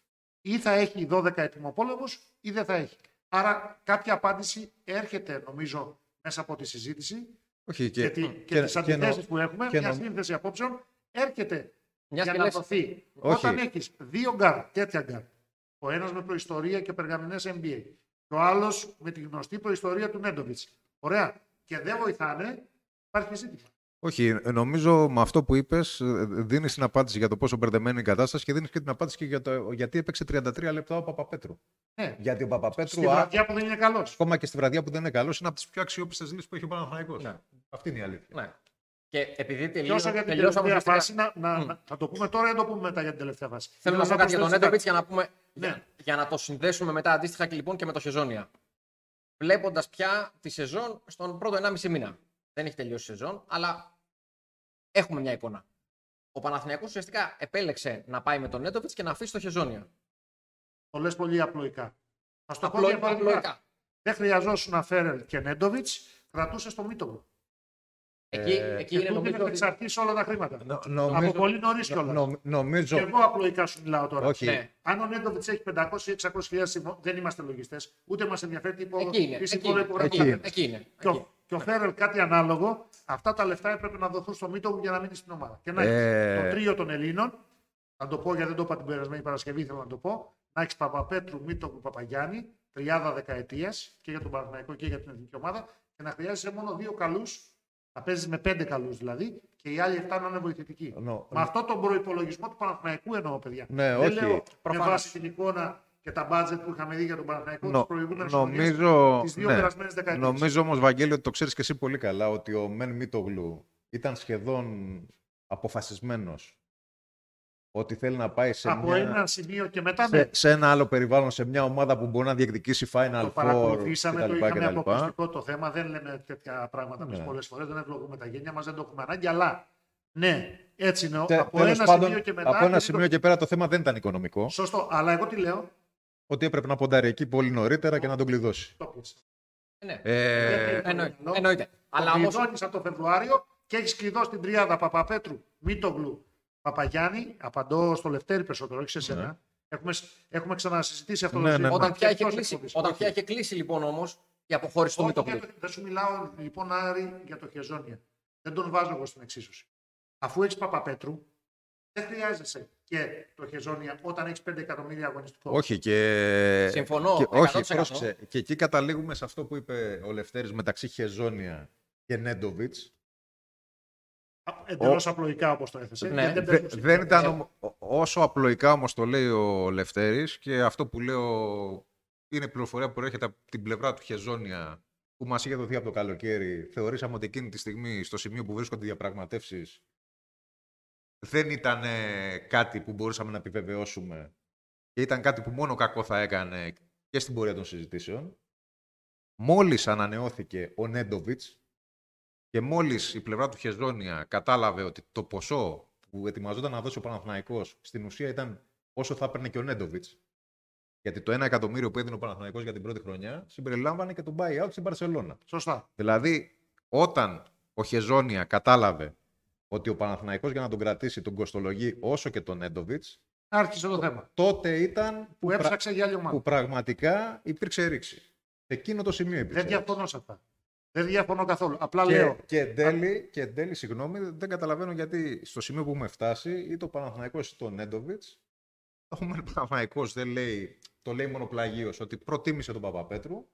ή θα έχει 12 ετοιμοπόλεμους ή δεν θα έχει. Άρα κάποια απάντηση έρχεται, νομίζω, μέσα από τη συζήτηση όχι, και, και, τη, και, και- τις και αντιθέσεις εννοώ- που έχουμε, και μια εννοώ- σύνθεση απόψεων, έρχεται Μιας για και να λες- δοθεί. Όχι. Όταν έχεις δύο γκαρντ, τέτοια γκαρντ, ο ένας με προϊστορία και περγαμηνές NBA, και ο άλλος με τη γνωστή προϊστορία του Νέντοβιτς. Ωραία. Και δεν βοηθάνε, υπάρχει ζήτημα. όχι, νομίζω με αυτό που είπες, δίνεις την απάντηση για το πόσο μπερδεμένη είναι η κατάσταση και δίνεις και την απάντηση και για το γιατί έπαιξε 33 λεπτά ο Παπαπέτρου. Ναι. Γιατί ο Στη Παπαπέτρου, α, βραδιά που δεν είναι καλός. ακόμα και στη βραδιά που δεν είναι καλός, είναι από τις πιο αξιόπιστες λύσεις που έχει ο Παναθηναϊκός. Ναι. Αυτή είναι η αλήθεια. Ναι. Και επειδή Και τελείω. όσο για την τελείως τελευταία αγωνιστικά- φάση, να, να, Μμ. να- θα το πούμε τώρα ή να το πούμε μετά για την τελευταία φάση. Θέλω να Ήθελα πω κάτι για τον προσθέσω Νέντοβιτ για να πούμε Για, για, να το συνδέσουμε μετά αντίστοιχα και λοιπόν και με το Χεζόνια. Βλέποντας πια τη σεζόν στον πρώτο 1,5 μήνα. Δεν έχει τελειώσει η σεζόν, αλλά έχουμε μια εικόνα. Ο Παναθηναϊκός ουσιαστικά επέλεξε να πάει με τον Νέτοβιτ και να αφήσει το Χεζόνια. Το λες πολύ απλοϊκά. Θα το πω απλοϊκά. Δεν χρειαζόσουν να φέρει και Νέντοβιτ, κρατούσε το Μίτογλου. Εκεί, ε, εκεί είναι νομίζω. εξαρτήσει όλα τα χρήματα. Νο, νομίζω, Από πολύ νωρίς κιόλας. Νο, νομίζω... Και εγώ απλοϊκά σου μιλάω τώρα. Όχι. Ναι. Αν ο Νέντοβιτς έχει 500-600 χιλιάδες δεν είμαστε λογιστές, ούτε μας ενδιαφέρει τι υπόλοιπο. Εκεί είναι. Και ο Φέρελ κάτι ανάλογο, αυτά τα λεφτά έπρεπε να δοθούν στο Μίτογλου για να μείνει στην ομάδα. Και να έχεις ε... το τρίο των Ελλήνων, να το πω γιατί δεν το είπα την περασμένη Παρασκευή, θέλω να το πω, να έχεις Παπαπέτρου, Μίτογλου, Παπαγιάννη, τριάδα δεκαετίας και για τον Παναγενικό και για την εθνική ομάδα και να χρειάζεσαι μόνο δύο καλούς να παίζεις με πέντε καλούς δηλαδή και οι άλλοι 7 να είναι βοηθητικοί. No, με αυτό τον προπολογισμό του Παναθηναϊκού εννοώ, παιδιά. Ναι, Δεν όχι. λέω με βάση την εικόνα και τα μπάτζετ που είχαμε δει για τον Παναθηναϊκό no, τις προηγούμενες νομίζω... τις δύο ναι. περασμένες δεκαετίες. Νομίζω όμως, Βαγγέλη, ότι το ξέρεις και εσύ πολύ καλά ότι ο Μεν Μίτογλου ήταν σχεδόν αποφασισμένος ότι θέλει να πάει σε, από μια... ένα σημείο και μετά σε, ναι. σε ένα άλλο περιβάλλον, σε μια ομάδα που μπορεί να διεκδικήσει Final το παρακολουθήσαμε, το είχαμε αποκλειστικό το θέμα. Δεν λέμε τέτοια πράγματα ναι. πολλές φορές. Δεν ευλογούμε τα γένια μας, δεν το έχουμε ανάγκη. Αλλά ναι, έτσι είναι. Τε, από ένα πάντων, σημείο και μετά. Από ένα σημείο το... και πέρα το θέμα δεν ήταν οικονομικό. Σωστό. Αλλά εγώ τι λέω. Ότι έπρεπε να ποντάρει εκεί πολύ νωρίτερα και να τον κλειδώσει. Το ναι. Ε... Εννοείται. Αλλά όμω. από το Φεβρουάριο και έχεις κλειδώσει την τριάδα Παπαπέτρου, Μίτογλου Παπαγιάννη, απαντώ στο Λευτέρη περισσότερο, όχι σε σένα. Ναι. Έχουμε, έχουμε ξανασυζητήσει αυτό ναι, το ναι, Όταν, πια έχει κλείσει, όταν πια έχει κλείσει λοιπόν όμως η αποχώρηση του Μητροπολίτη. Δεν σου μιλάω λοιπόν Άρη για το Χεζόνια. Δεν τον βάζω εγώ στην εξίσωση. Αφού έχεις Παπαπέτρου, δεν χρειάζεσαι και το Χεζόνια όταν έχεις 5 εκατομμύρια αγωνιστικό. Όχι και. Συμφωνώ. Και, όχι, πρόσεξε. Και εκεί καταλήγουμε σε αυτό που είπε ο Λευτέρης μεταξύ Χεζόνια και Νέντοβιτς. Εντελώς απλοϊκά όπως το έθεσε. Ναι. Δεν, δεν ήταν όσο απλοϊκά όμως το λέει ο Λευτέρης και αυτό που λέω είναι πληροφορία που προέρχεται από την πλευρά του Χεζόνια που μας είχε δοθεί από το καλοκαίρι. Θεωρήσαμε ότι εκείνη τη στιγμή, στο σημείο που βρίσκονται οι διαπραγματεύσεις, δεν ήταν κάτι που μπορούσαμε να επιβεβαιώσουμε και ήταν κάτι που μόνο κακό θα έκανε και στην πορεία των συζητήσεων. Μόλις ανανεώθηκε ο Νέντοβιτς, και μόλις η πλευρά του Χεζόνια κατάλαβε ότι το ποσό που ετοιμαζόταν να δώσει ο Παναθηναϊκός στην ουσία ήταν όσο θα έπαιρνε και ο Νέντοβιτς. Γιατί το 1 εκατομμύριο που έδινε ο Παναθηναϊκός για την πρώτη χρονιά συμπεριλάμβανε και τον buyout στην Παρσελώνα. Σωστά. Δηλαδή, όταν ο Χεζόνια κατάλαβε ότι ο Παναθηναϊκός για να τον κρατήσει τον κοστολογεί όσο και τον Νέντοβιτς. Άρχισε το θέμα. Τότε ήταν που, έψαξε για άλλη ομάδα. που πραγματικά υπήρξε ρήξη. Εκείνο το σημείο υπήρξε. Δεν διαφωνώ σε αυτά. Δεν διαφωνώ καθόλου. Απλά και, λέω. Και εν, τέλει, και τέλει, συγγνώμη, δεν καταλαβαίνω γιατί στο σημείο που έχουμε φτάσει, ή το Παναθηναϊκός ή το [laughs] Νέντοβιτς, ο Παναθηναϊκός δεν λέει, το λέει μόνο πλαγίω ότι προτίμησε τον Παπαπέτρου.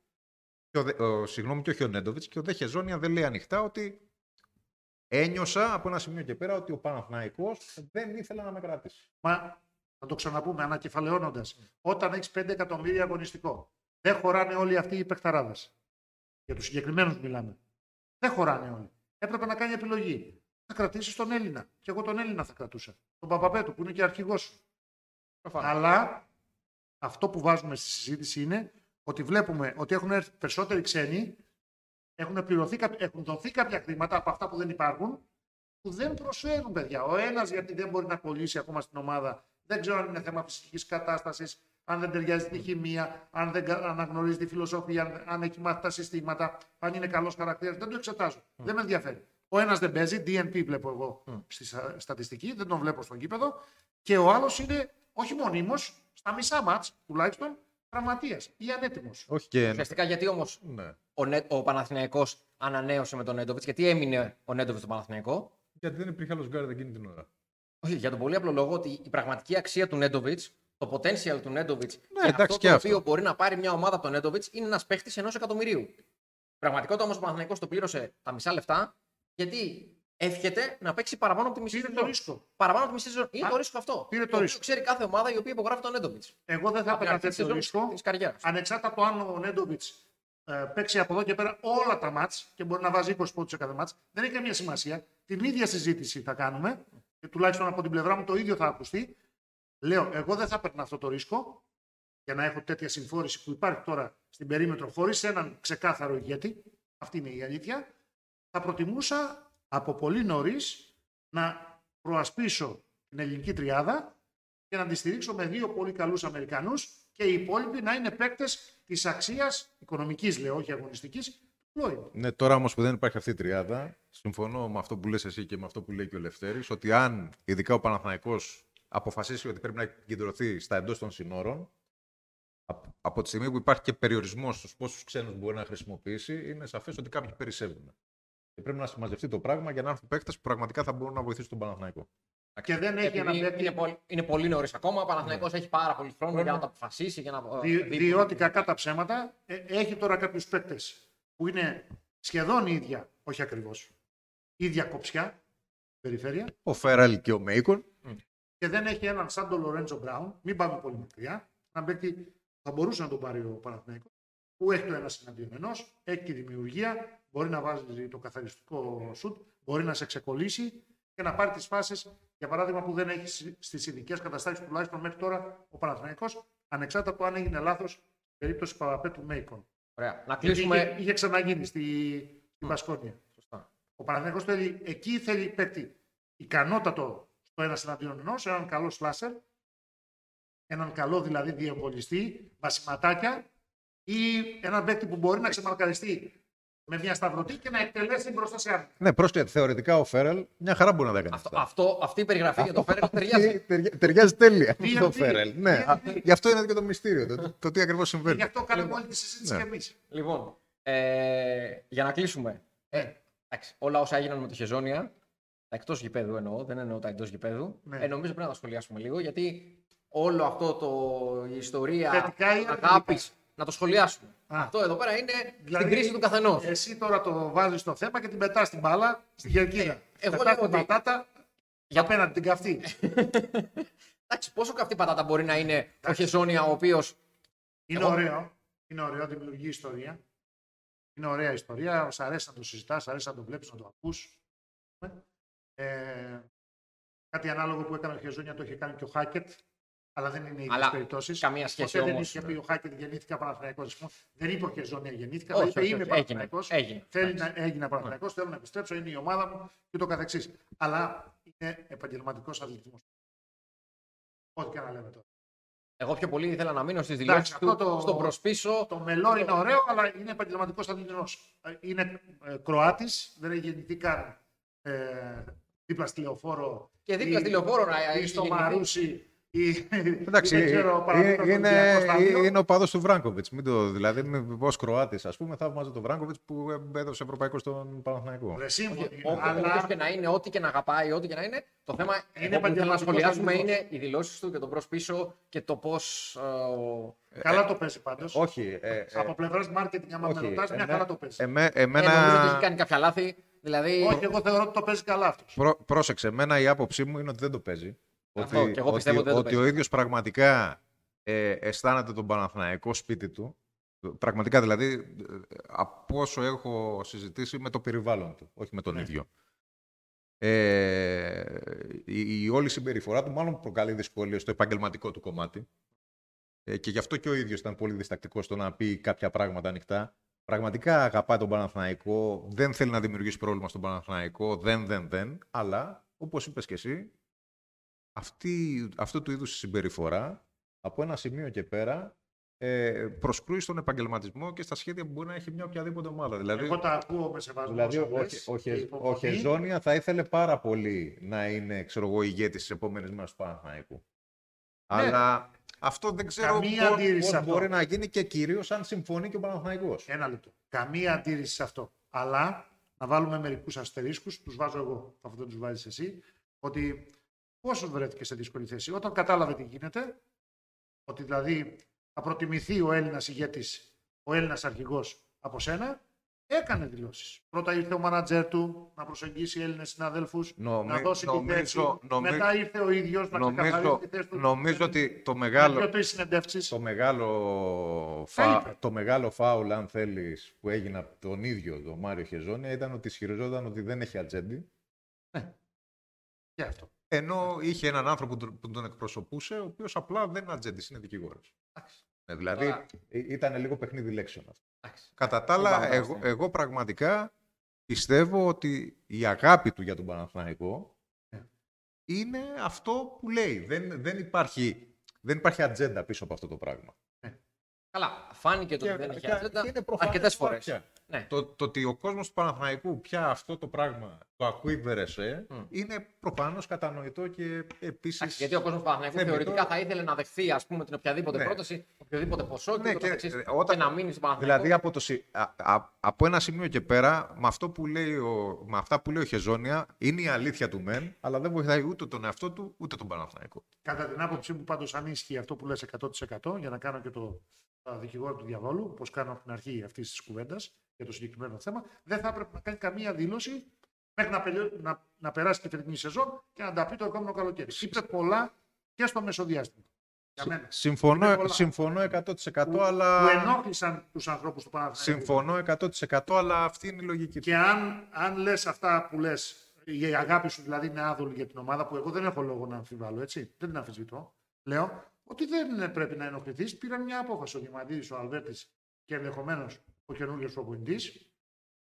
Και ο, ο, συγγνώμη, και όχι ο Νέντοβιτς, και ο Δεχεζόνια δεν λέει ανοιχτά ότι ένιωσα από ένα σημείο και πέρα ότι ο Παναθηναϊκός δεν ήθελε να με κρατήσει. Μα θα το ξαναπούμε ανακεφαλαιώνοντας. Όταν έχεις 5 εκατομμύρια αγωνιστικό, δεν χωράνε όλοι αυτοί οι παιχταράδες. Για τους συγκεκριμένους μιλάμε. Δεν χωράνε όλοι. Έπρεπε να κάνει επιλογή. Θα κρατήσεις τον Έλληνα. Και εγώ τον Έλληνα θα κρατούσα. Τον Παπαπέτου που είναι και αρχηγός σου. Αλλά αυτό που βάζουμε στη συζήτηση είναι ότι βλέπουμε ότι έχουν έρθει περισσότεροι ξένοι, έχουν, πληρωθεί, έχουν δοθεί κάποια χρήματα από αυτά που δεν υπάρχουν, που δεν προσφέρουν παιδιά. Ο ένας γιατί δεν μπορεί να κολλήσει ακόμα στην ομάδα, δεν ξέρω αν είναι θέμα φυσικής κατάστασης, αν δεν ταιριάζει τη χημεία, αν δεν αναγνωρίζει τη φιλοσοφία, αν, αν έχει μάθει τα συστήματα, αν είναι καλός χαρακτήρας. Δεν το εξετάζω. Δεν με ενδιαφέρει. Ο ένας δεν παίζει, DNP βλέπω εγώ στη στατιστική, δεν τον βλέπω στον κήπεδο. Και ο άλλος είναι όχι μονίμως, στα μισά ματς τουλάχιστον τραυματίας ή ανέτοιμος. Όχι και. Ουσιαστικά γιατί όμως ναι. ο, Νε, ο Παναθηναϊκός ανανέωσε με τον Νέντοβιτς, γιατί έμεινε ο Νέντοβιτς στον Παναθηναϊκό; Γιατί δεν υπήρχε άλλος γκαρντ εκείνη την ώρα. Όχι, για τον πολύ απλό λόγο ότι η πραγματική αξία του Νέντοβιτς το potential του Νέντοβιτς ναι, και αυτό το οποίο μπορεί να πάρει μια ομάδα από τον Νέντοβιτς είναι ένας παίχτης ενός εκατομμυρίου. Πραγματικότητα όμως ο Παναθηναϊκός το πλήρωσε τα μισά λεφτά γιατί εύχεται να παίξει παραπάνω από τη μισή σεζόν. το ρίσκο. Παραπάνω από τη μισή σεζόν. Είναι Α, το ρίσκο αυτό. Πήρε το, το ρίσκο. ξέρει κάθε ομάδα η οποία υπογράφει τον Νέντοβιτ. Εγώ δεν θα έπαιρνα τέτοιο ρίσκο. Ανεξάρτητα από το αν ο Νέντοβιτ ε, παίξει από εδώ και πέρα όλα τα μάτς και μπορεί να βάζει 20 πόντους σε κάθε μάτς. Δεν έχει καμία σημασία. Την ίδια συζήτηση θα κάνουμε και τουλάχιστον από την πλευρά μου το ίδιο θα ακουστεί. Λέω, εγώ δεν θα έπαιρνα αυτό το ρίσκο για να έχω τέτοια συμφόρηση που υπάρχει τώρα στην περίμετρο χωρίς έναν ξεκάθαρο ηγέτη, αυτή είναι η αλήθεια, θα προτιμούσα από πολύ νωρίς να προασπίσω την ελληνική τριάδα και να τη στηρίξω με δύο πολύ καλούς Αμερικανούς και οι υπόλοιποι να είναι παίκτες της αξίας, οικονομικής λέω, όχι αγωνιστικής, του Ναι, τώρα όμως που δεν υπάρχει αυτή η τριάδα, συμφωνώ με αυτό που λες εσύ και με αυτό που λέει και ο Λευτέρης, ότι αν ειδικά ο Παναθηναϊκός αποφασίσει ότι πρέπει να κεντρωθεί στα εντός των συνόρων, από τη στιγμή που υπάρχει και περιορισμός στους πόσους ξένους μπορεί να χρησιμοποιήσει, είναι σαφές ότι κάποιοι περισσεύουν. Και πρέπει να συμμαζευτεί το πράγμα για να έρθουν παίκτε που πραγματικά θα μπορούν να βοηθήσουν τον Παναθηναϊκό. Και δεν έχει ένα είναι, πολύ, είναι πολύ νωρίς ακόμα. Ο Παναθηναϊκός ναι. έχει πάρα πολύ χρόνο για να το αποφασίσει. Για να... Δι, διότι κακά τα ψέματα ε, έχει τώρα κάποιους παίκτες που είναι σχεδόν ίδια, όχι ακριβώς, ίδια κοψιά, περιφέρεια. Ο Φέραλ και ο Μέικον. Και δεν έχει έναν σαν τον Λορέντζο Μπράουν, μην πάμε πολύ μακριά, να παίκτη θα μπορούσε να τον πάρει ο Παναθηναϊκός, που έχει το ένα συναντήον ενός, έχει τη δημιουργία, μπορεί να βάζει το καθαριστικό σουτ, μπορεί να σε ξεκολλήσει και να πάρει τις φάσεις, για παράδειγμα, που δεν έχει στις ειδικές καταστάσεις τουλάχιστον μέχρι τώρα ο Παναθηναϊκός, ανεξάρτητα από αν έγινε λάθος περίπτωση Παπαπέτου Μέικον. Ωραία. Να κλείσουμε... Είχε, είχε ξαναγίνει στη, στη Βασκόνια. Σωστά. Ο Παναθηναϊκός θέλει, εκεί θέλει παίκτη ικανότατο στο ένα εναντίον ενό, έναν καλό σλάσερ, έναν καλό δηλαδή διεμβολιστή, βασιματάκια ή έναν παίκτη που μπορεί να ξεμαρκαριστεί με μια σταυρωτή και να εκτελέσει μπροστά σε άλλο. Ναι, πρόσθετα. Θεωρητικά ο Φέρελ μια χαρά μπορεί να τα κάνει. Αυτό, αυτό, αυτή η περιγραφή αυτό, για το Φέρελ [laughs] ταιριάζει. [laughs] ταιριάζει τέλεια με το Φέρελ. Ναι, γι' αυτό είναι και το μυστήριο. Το, το τι ακριβώς συμβαίνει. Γι' αυτό κάνουμε όλη τη συζήτηση ναι. και εμείς. Λοιπόν, ε, για να κλείσουμε. Ε, εντάξει, όλα όσα έγιναν με το Χεζόνια, εκτός γηπέδου εννοώ, δεν εννοώ τα εντός γηπέδου, ναι. ε, νομίζω πρέπει να τα σχολιάσουμε λίγο γιατί όλο αυτό το η ιστορία αγάπης να το σχολιάσουμε. Α. Αυτό εδώ πέρα είναι δηλαδή, στην κρίση του καθενός. Εσύ τώρα το βάζεις στο θέμα και την πετάς στην μπάλα στη γερκίδα. Ε, εγώ λέω ότι. Πατάτα, για απέναντι την καυτή. Εντάξει, πόσο καυτή πατάτα μπορεί να είναι ο Χεζόνια, ο οποίο. Είναι ωραίο. Είναι ωραίο, δημιουργεί ιστορία. Είναι ωραία ιστορία. Σ' αρέσει να το συζητάς, σ' αρέσει να το βλέπεις, να το ακούς. Ε, κάτι ανάλογο που έκανε ο Χεζόνια το είχε κάνει και ο Χάκετ αλλά δεν είναι οι ίδιες περιπτώσεις. Καμία σχέση όμω. Δεν είχε πει ο Χάκετ γεννήθηκα Παναθραϊκό. Δεν είπε ο Χεζόνια γεννήθηκα. Όχι, είπε είμαι Παναθραϊκό. Θέλει να έγινε Παναθραϊκό. Θέλω να επιστρέψω, είναι η ομάδα μου και το καθεξής. Αλλά είναι επαγγελματικός αθλητισμός. Ό,τι και να λέμε τώρα. Εγώ πιο πολύ ήθελα να μείνω στις δηλώσεις του το, στον προσπίσω. Το μελό είναι ωραίο, αλλά είναι επαγγελματικός αθλητισμός. Είναι ε, Κροάτης, δεν έχει γεννηθεί καν ε, δίπλα στη λεωφόρο. Και δίπλα στη λεωφόρο να ή στο Μαρούσι Εντάξει, είναι, είναι ο παδός του Βράγκοβιτ. Μην το, δηλαδή, ως Κροάτης, ας πούμε, θαύμαζε τον Βράγκοβιτ που έδωσε ευρωπαϊκό στον Παναθηναϊκό. Όποιο και να είναι, ό,τι και να αγαπάει, ό,τι και να είναι, το θέμα είναι που να σχολιάσουμε είναι οι δηλώσεις του και το προς πίσω και το πώς. Ε, καλά το παίζει πάντως. Όχι. Ε, ε, Από πλευράς marketing, άμα με ρωτάς, μια καλά το παίζει. Εμέ, εμένα... Ε, νομίζω ότι έχει κάνει κάποια λάθη. Δηλαδή... Όχι, εγώ θεωρώ ότι το παίζει καλά αυτός. Πρόσεξε, εμένα η άποψή μου είναι ότι δεν το παίζει. Ότι, και εγώ πιστεύω ότι, ότι ο ίδιος πραγματικά ε, αισθάνεται τον Παναθηναϊκό σπίτι του. Πραγματικά δηλαδή, από όσο έχω συζητήσει με το περιβάλλον του, όχι με τον ναι. ίδιο. Ε, η, η, όλη συμπεριφορά του μάλλον προκαλεί δυσκολίες στο επαγγελματικό του κομμάτι. Ε, και γι' αυτό και ο ίδιος ήταν πολύ διστακτικός στο να πει κάποια πράγματα ανοιχτά. Πραγματικά αγαπάει τον Παναθηναϊκό, δεν θέλει να δημιουργήσει πρόβλημα στον Παναθηναϊκό, δεν, δεν, δεν. Αλλά, όπως είπες και εσύ, αυτή, αυτού του είδους συμπεριφορά από ένα σημείο και πέρα ε, προσκρούει στον επαγγελματισμό και στα σχέδια που μπορεί να έχει μια οποιαδήποτε ομάδα. Δηλαδή, Εγώ τα ακούω με σεβασμό. Δηλαδή, ο, ο, Χεζόνια θα ήθελε πάρα πολύ να είναι ξέρω εγώ, ηγέτης της επόμενης μέρα του Παναθηναϊκού. Ναι. Αλλά αυτό δεν ξέρω πώ μπορεί να γίνει και κυρίως αν συμφωνεί και ο Παναθηναϊκός. Ένα λεπτό. Καμία αντίρρηση σε αυτό. Αλλά να βάλουμε μερικούς αστερίσκους, τους βάζω εγώ, αυτό δεν τους βάζεις εσύ, ότι Πόσο βρέθηκε σε δύσκολη θέση. Όταν κατάλαβε τι γίνεται, ότι δηλαδή θα προτιμηθεί ο Έλληνας ηγέτης, ο Έλληνας αρχηγός από σένα, έκανε δηλώσεις. Πρώτα ήρθε ο μάνατζερ του να προσεγγίσει Έλληνες συναδέλφους, να δώσει νομίζω, τη θέση. Νομίζω, Μετά ήρθε ο ίδιος να ξεκαθαρίσει τη θέση του. Νομίζω ότι το μεγάλο, το μεγάλο, φα, το μεγάλο φάουλ, αν θέλεις, που έγινε από τον ίδιο τον Μάριο Χεζόνια ήταν ότι ισχυριζόταν ότι δεν έχει ατζέντη. Ναι. Και αυτό. Ενώ είχε έναν άνθρωπο που τον εκπροσωπούσε, ο οποίος απλά δεν είναι ατζέντης, είναι δικηγόρος. Ναι, δηλαδή ε, ήταν λίγο παιχνίδι λέξεων αυτό. Κατά τα άλλα, εγώ, εγώ πραγματικά πιστεύω ότι η αγάπη του για τον Παναθηναϊκό ναι. είναι αυτό που λέει. Δεν, δεν, υπάρχει, δεν υπάρχει ατζέντα πίσω από αυτό το πράγμα. Καλά, φάνηκε το ότι δεν είχε ατζέντα αρκετές φορές. Ναι. Το, το ότι ο κόσμος του Παναθηναϊκού πια αυτό το πράγμα το ακούει βερεσέ mm. είναι προφανώς κατανοητό και επίσης. Γιατί ο κόσμος του Παναθηναϊκού θεωρητικά θα ήθελε να δεχθεί ας πούμε, την οποιαδήποτε ναι. πρόταση, οποιοδήποτε ποσό ναι, και, και, όταν, και να μείνει στον Παναθηναϊκό. Δηλαδή από, το, α, α, από ένα σημείο και πέρα, με, αυτό που λέει ο, με αυτά που λέει ο Χεζόνια, είναι η αλήθεια του μεν, αλλά δεν βοηθάει ούτε τον εαυτό του ούτε τον Παναθηναϊκό. Κατά την άποψή μου, πάντως, αν ίσχυε αυτό που λες 100% για να κάνω και το δικηγόρο του διαβόλου, όπω κάνω από την αρχή αυτής της κουβέντας για το συγκεκριμένο θέμα, δεν θα έπρεπε να κάνει καμία δήλωση μέχρι να, να, να περάσει τη φετινή σεζόν και να τα πει το επόμενο καλοκαίρι. Είπε πολλά και στο μεσοδιάστημα. Για μένα. Συμφωνώ, συμφωνώ 100% που, αλλά. που ενόχλησαν τους ανθρώπους του Παναθηναϊκού. Συμφωνώ 100% αλλά αυτή είναι η λογική. Και αν, αν λες αυτά που λες, η αγάπη σου δηλαδή είναι άδολη για την ομάδα που εγώ δεν έχω λόγο να αμφιβάλλω, έτσι. Δεν την αμφισβητώ. Λέω ότι δεν πρέπει να ενοχληθείς. Πήραν μια απόφαση ο Διαμαντίδη, ο Αλβέρτης και ενδεχομένως ο καινούριος προπονητή,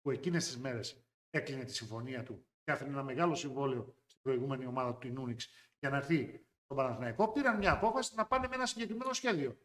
που εκείνες τις μέρες έκλεινε τη συμφωνία του και άφηνε ένα μεγάλο συμβόλαιο στην προηγούμενη ομάδα του Ινούνιξ για να έρθει στον Παναθηναϊκό, πήραν μια απόφαση να πάνε με ένα συγκεκριμένο σχέδιο.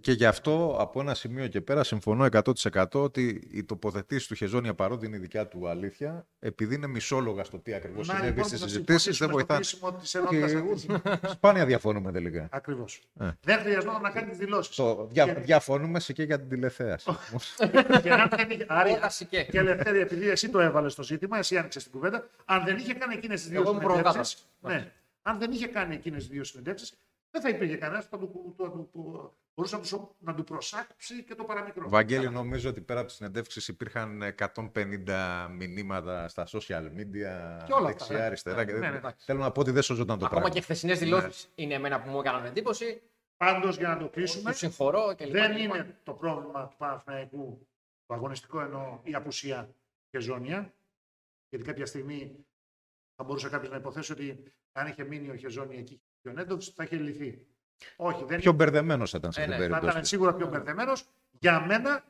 Και γι' αυτό από ένα σημείο και πέρα συμφωνώ 100% ότι η τοποθετήση του Χεζόνια παρότι είναι η δικιά του αλήθεια, επειδή είναι μισόλογα στο τι ακριβώς συνέβη λοιπόν, στις συζητήσεις, δεν βοηθά. [laughs] Σπάνια διαφωνούμε τελικά. Ακριβώς. Ε. Δεν χρειαζόταν να κάνει τις δηλώσεις. Δια, και... Διαφωνούμε σε και για την τηλεθέαση. [laughs] και αν δεν είχε. Άρα, και ελευθερία, επειδή εσύ το έβαλες στο ζήτημα, εσύ άνοιξες την κουβέντα, αν δεν είχε κάνει εκείνες τις δύο συνεντεύξει. Ναι, αν δεν είχε κάνει εκείνες τις δύο συνεντεύξεις, δεν θα υπήρχε κανένας που μπορούσε να τους, να του προσάξει και το παραμικρό. Βαγγέλη, νομίζω ότι πέρα από τις συνεντεύξεις υπήρχαν 150 μηνύματα στα social media, και όλα δεξιά, αυτά, αριστερά. Ναι, ναι, ναι, Θέλω να πω ότι δεν σώζονταν το Ακόμα πράγμα. Ακόμα και χθεσινές δηλώσεις ναι. είναι εμένα που μου έκαναν εντύπωση. Πάντως για να το κλείσουμε, συγχωρώ και δεν είναι το πρόβλημα του Παναθηναϊκού, το αγωνιστικό εννοώ, η απουσία και ζώνια. Γιατί κάποια στιγμή θα μπορούσε κάποιος να υποθέσει ότι αν είχε μείνει ο Χεζόνια εκεί και ο Νέντοβιτς θα είχε λυθεί. Όχι, δεν πιο μπερδεμένος θα ήταν σε ε, αυτή την περίπτωση. Θα ήταν σίγουρα πιο μπερδεμένος. Για μένα,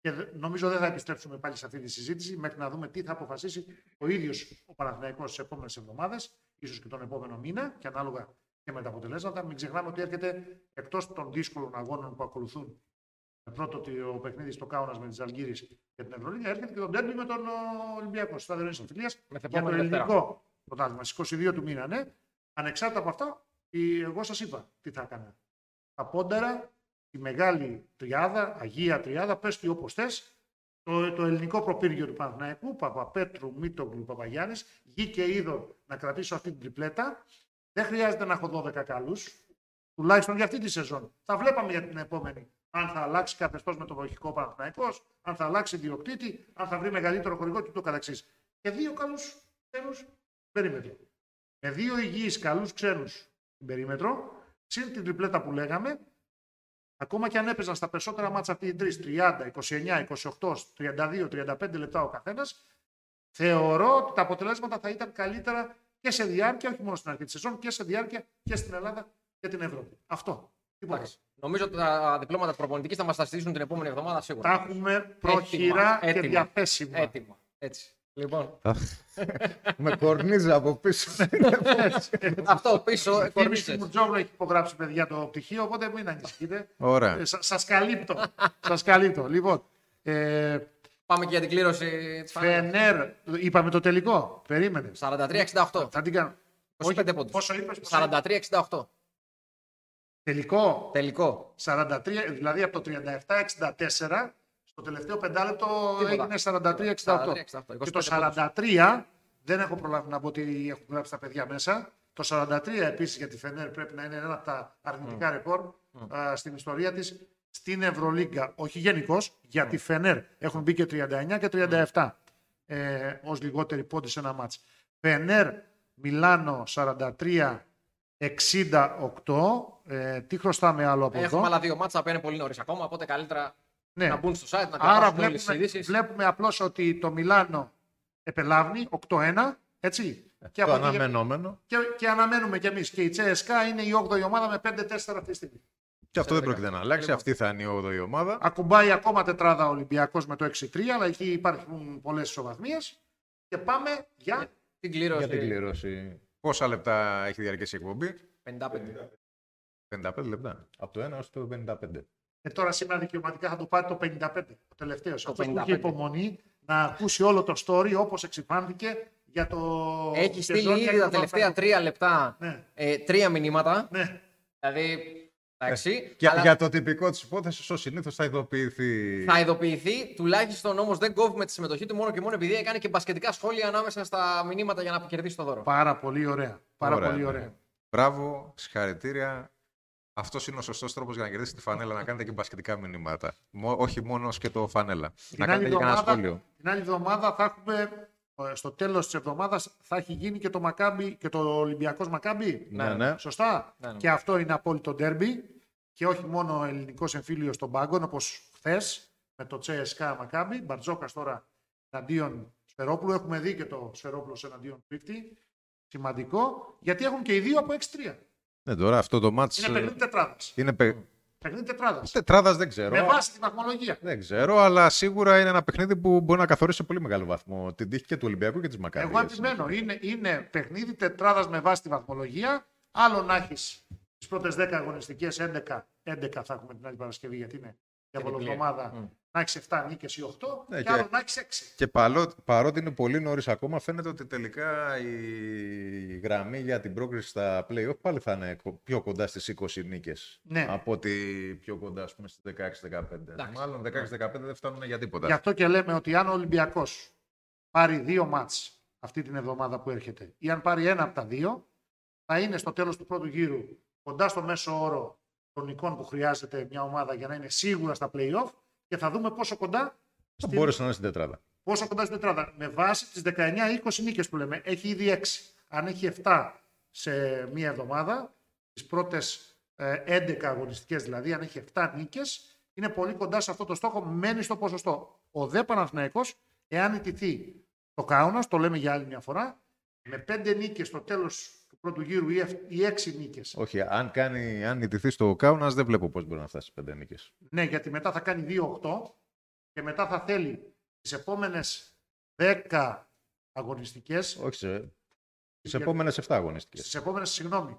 και νομίζω δεν θα επιστρέψουμε πάλι σε αυτή τη συζήτηση, μέχρι να δούμε τι θα αποφασίσει ο ίδιος ο Παναθηναϊκός στι επόμενες εβδομάδες, ίσως και τον επόμενο μήνα, και ανάλογα και με τα αποτελέσματα. Μην ξεχνάμε ότι έρχεται εκτός των δύσκολων αγώνων που ακολουθούν. Πρώτο το παιχνίδι στο Κάουνας με τις Αλγύρες για την Ευρωλίγα, έρχεται και τον τέρμι με τον Ολυμπιακό στα αδερφέ για το ελληνικό πρωτάθλημα στις 22 του μήνα. Ναι. Ανεξάρτητα από αυτά, εγώ σας είπα τι θα έκανα. Τα πόντερα, τη μεγάλη τριάδα, Αγία Τριάδα, πες του όπως θες, το, το ελληνικό προπύργιο του Παναθηναϊκού, Παπαπέτρου, Μίτογλου, Παπαγιάννης, γη και είδο να κρατήσω αυτή την τριπλέτα. Δεν χρειάζεται να έχω 12 καλούς, τουλάχιστον για αυτή τη σεζόν. Θα βλέπαμε για την επόμενη. Αν θα αλλάξει καθεστώς με το βοηθικό Παναθηναϊκός, αν θα αλλάξει διοκτήτη, αν θα βρει μεγαλύτερο χορηγό και το καταξή. Και δύο καλού ξένους περίμετρο. Με δύο υγιείς καλούς ξένους στην περίμετρο, συν την τριπλέτα που λέγαμε, ακόμα και αν έπαιζαν στα περισσότερα μάτσα αυτοί οι τρεις, 30, 29, 28, 32, 35 λεπτά ο καθένας, θεωρώ ότι τα αποτελέσματα θα ήταν καλύτερα και σε διάρκεια, όχι μόνο στην αρχή της σεζόν, και σε διάρκεια και στην Ελλάδα και την Ευρώπη. Αυτό. Νομίζω ότι τα διπλώματα προπονητικής θα μας τα στήσουν την επόμενη εβδομάδα σίγουρα. Τα έχουμε πρόχειρα και διαθέσιμα. Έτοιμα. Έτσι. Λοιπόν. με κορνίζα από πίσω. Αυτό πίσω. Η μου Τζόγλο έχει υπογράψει παιδιά το πτυχίο, οπότε μην ανησυχείτε. Ωραία. Ε, Σα καλύπτω. Σας καλύπτω. Λοιπόν, ε, Πάμε και για την κλήρωση της Φενέρ, είπαμε το τελικό. Περίμενε. 43-68. Θα την κάνω. 25 πόντους; Πόσο είπες, 43-68. Τελικό. Τελικό. 43, δηλαδή από το 37-64 το τελευταίο πεντάλεπτο έγινε 43-68. Και το 43 δεν έχω προλάβει να πω ότι έχουν γράψει τα παιδιά μέσα. Το 43 επίσης για τη Φενέρ πρέπει να είναι ένα από τα αρνητικά mm. ρεκόρ mm. στην ιστορία της στην Ευρωλίγκα. Όχι γενικώς, για τη Φενέρ έχουν μπει και 39 και 37 mm. ε, ως λιγότεροι πόντι σε ένα μάτς. Φενέρ Μιλάνο 43 68. Ε, τι χρωστάμε άλλο από Έχουμε εδώ; Έχουμε άλλα δύο μάτσα που είναι πολύ νωρίς ακόμα, οπότε καλύτερα ναι. να μπουν στο site, να Άρα βλέπουμε, βλέπουμε απλώς ότι το Μιλάνο επελάβνει 8-1, έτσι. Ε, και το αναμενόμενο. Και, και αναμένουμε κι εμείς. Και η Τσέσκα είναι η 8η ομάδα με 5-4 αυτή τη στιγμή. Και αυτό δεν πρόκειται να αλλάξει. Λοιπόν. Αυτή θα είναι η 8η ομάδα. Ακουμπάει ακόμα τετράδα ο Ολυμπιακός με το 6-3, αλλά εκεί υπάρχουν πολλές ισοβαθμίες. Και πάμε για την κλήρωση. Για την κλήρωση. Πόσα λεπτά έχει διαρκέσει η εκπομπή, 55. 55 λεπτά. Από το 1 έως το 55. Ε, τώρα σήμερα δικαιωματικά θα του πάρει το 55. Ο τελευταίο. Αυτό που έχει υπομονή να ακούσει όλο το story όπως εξυπάνθηκε για το. Έχει στείλει ήδη τα τελευταία τρία λεπτά ναι. ε, τρία μηνύματα. Ναι. Δηλαδή. Εντάξει, ε, αλλά... Για το τυπικό της υπόθεσης, ω συνήθως θα ειδοποιηθεί. Θα ειδοποιηθεί, τουλάχιστον όμως δεν κόβουμε τη συμμετοχή του μόνο και μόνο επειδή έκανε και μπασκετικά σχόλια ανάμεσα στα μηνύματα για να κερδίσει το δώρο. Πάρα πολύ ωραία. Πάρα ωραία, πολύ ναι. ωραία. Μπράβο, συγχαρητήρια. Αυτός είναι ο σωστός τρόπος για να κερδίσετε τη φανέλα, να κάνετε και μπασκετικά μηνύματα. όχι μόνο και το φανέλα. Την να κάνετε και ένα σχόλιο. Την άλλη εβδομάδα θα έχουμε ε, στο τέλος της εβδομάδας θα έχει γίνει και το, Μακάμπι, και το Ολυμπιακός Μακάμπι. Ναι, ναι. Σωστά; Ναι, ναι. Και αυτό είναι απόλυτο ντέρμπι. Και όχι μόνο ελληνικός εμφύλιος στον πάγκο, όπως χθες με το Τσέσκα Μακάμπι. Μπαρτζόκας τώρα εναντίον Σφερόπουλου. Έχουμε δει και το Σφερόπουλος εναντίον Πίκτη. Σημαντικό, γιατί έχουν και οι δύο από 6-3. Ναι, τώρα αυτό το μάτς... Είναι παιχνίδι τετράδας. Είναι παι... παιχνίδι τετράδας. Τετράδας δεν ξέρω. Με βάση τη βαθμολογία. Δεν ξέρω, αλλά σίγουρα είναι ένα παιχνίδι που μπορεί να καθορίσει σε πολύ μεγάλο βαθμό την τύχη και του Ολυμπιακού και της Μακάρι. Εγώ επιμένω. Είναι, είναι παιχνίδι τετράδας με βάση τη βαθμολογία. Άλλο να έχεις τις πρώτες 10 αγωνιστικές, 11, 11 θα έχουμε την άλλη Παρασκευή γιατί είναι εβδομάδα mm. Να έχεις 7 νίκες ή 8 ναι, και, άλλο να έχεις 6. Και παρότι είναι πολύ νωρίς ακόμα, φαίνεται ότι τελικά η γραμμή για την πρόκριση στα playoff πάλι θα είναι πιο κοντά στις 20 νίκες. Ναι. Από ότι πιο κοντά στις 16-15. Μάλλον 16-15 δεν φτάνουν για τίποτα. Γι' αυτό και λέμε ότι αν ο Ολυμπιακός πάρει δύο μάτς αυτή την εβδομάδα που έρχεται ή αν πάρει ένα από τα δύο, θα είναι στο τέλος του πρώτου γύρου κοντά στο μέσο όρο των εικόνων που χρειάζεται μια ομάδα για να είναι σίγουρα στα play-off και θα δούμε πόσο κοντά. Θα στην... μπορούσε να είναι στην τετράδα. Πόσο κοντά στην τετράδα. Με βάση τις 19-20 νίκες που λέμε. Έχει ήδη 6. Αν έχει 7 σε μία εβδομάδα, τις πρώτες 11 αγωνιστικές δηλαδή, αν έχει 7 νίκες, είναι πολύ κοντά σε αυτό το στόχο. Μένει στο ποσοστό. Ο δε Παναθηναϊκός, εάν ιτηθεί το Κάουνας, το λέμε για άλλη μια φορά, με 5 νίκες στο τέλος πρώτου γύρου ή έξι νίκες. Όχι, αν, κάνει, αν ιτηθεί στο Κάουνας, δεν βλέπω πώς μπορεί να φτάσει πέντε νίκες. Ναι, γιατί μετά θα κάνει 2-8 και μετά θα θέλει τις επόμενες 10 αγωνιστικές. Όχι, σε... τις επόμενες 7 αγωνιστικές. Στις επόμενες, συγγνώμη.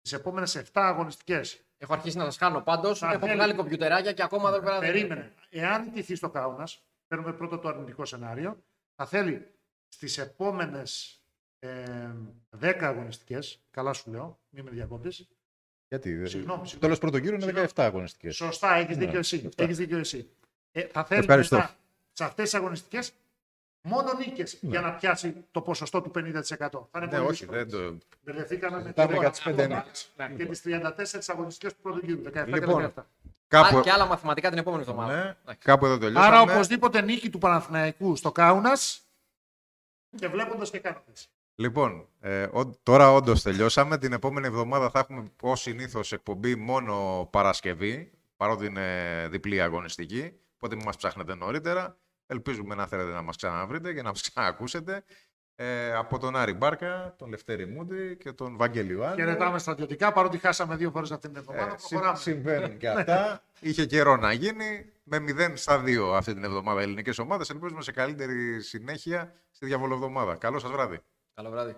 Τις επόμενες 7 αγωνιστικές. Έχω αρχίσει να σας χάνω πάντως. Έχω θέλει... βγάλει κομπιουτεράκια και ακόμα δεν πέρα. Περίμενε. Εάν ιτηθεί στο Κάουνας, παίρνουμε πρώτο το αρνητικό σενάριο, θα θέλει στις επόμενες ε, 10 αγωνιστικές. Καλά σου λέω, μην με διακόπτεις. Γιατί, συγγνώμη. Το τέλος πρώτο γύρο είναι 17 αγωνιστικές. Σωστά, έχεις δίκιο εσύ. Έχεις δίκιο εσύ. Ε, θα θέλεις μετά σε αυτές τις αγωνιστικές μόνο νίκες ναι. για να πιάσει το ποσοστό του 50%. Θα είναι ναι, όχι, δεν το. Μπερδευτήκαμε με τα 15 νίκε. Και τις 34 αγωνιστικές του πρώτου γύρου. 17 λοιπόν, και 17. Κάπου... Α, και άλλα μαθηματικά την επόμενη εβδομάδα. Ναι, κάπου εδώ τελειώσαμε. Άρα οπωσδήποτε νίκη του Παναθηναϊκού στο Κάουνας και βλέποντας και κάνοντας. Λοιπόν, ε, τώρα όντως τελειώσαμε. Την επόμενη εβδομάδα θα έχουμε ως συνήθως εκπομπή μόνο Παρασκευή, παρότι είναι διπλή αγωνιστική. Οπότε μην μας ψάχνετε νωρίτερα. Ελπίζουμε να θέλετε να μας ξαναβρείτε και να μας ξανακούσετε. Ε, από τον Άρη Μπάρκα, τον Λευτέρη Μούντι και τον Βαγγέλη Ιωάννη. Χαιρετάμε στρατιωτικά, παρότι χάσαμε δύο φορές αυτήν την εβδομάδα. Ε, συμβαίνουν και αυτά. Είχε καιρό να γίνει. Με 0 στα 2 αυτή την εβδομάδα ελληνικές ομάδες. Ελπίζουμε σε καλύτερη συνέχεια στη διαβολοβδομάδα. Καλό σας βράδυ. Καλό βράδυ.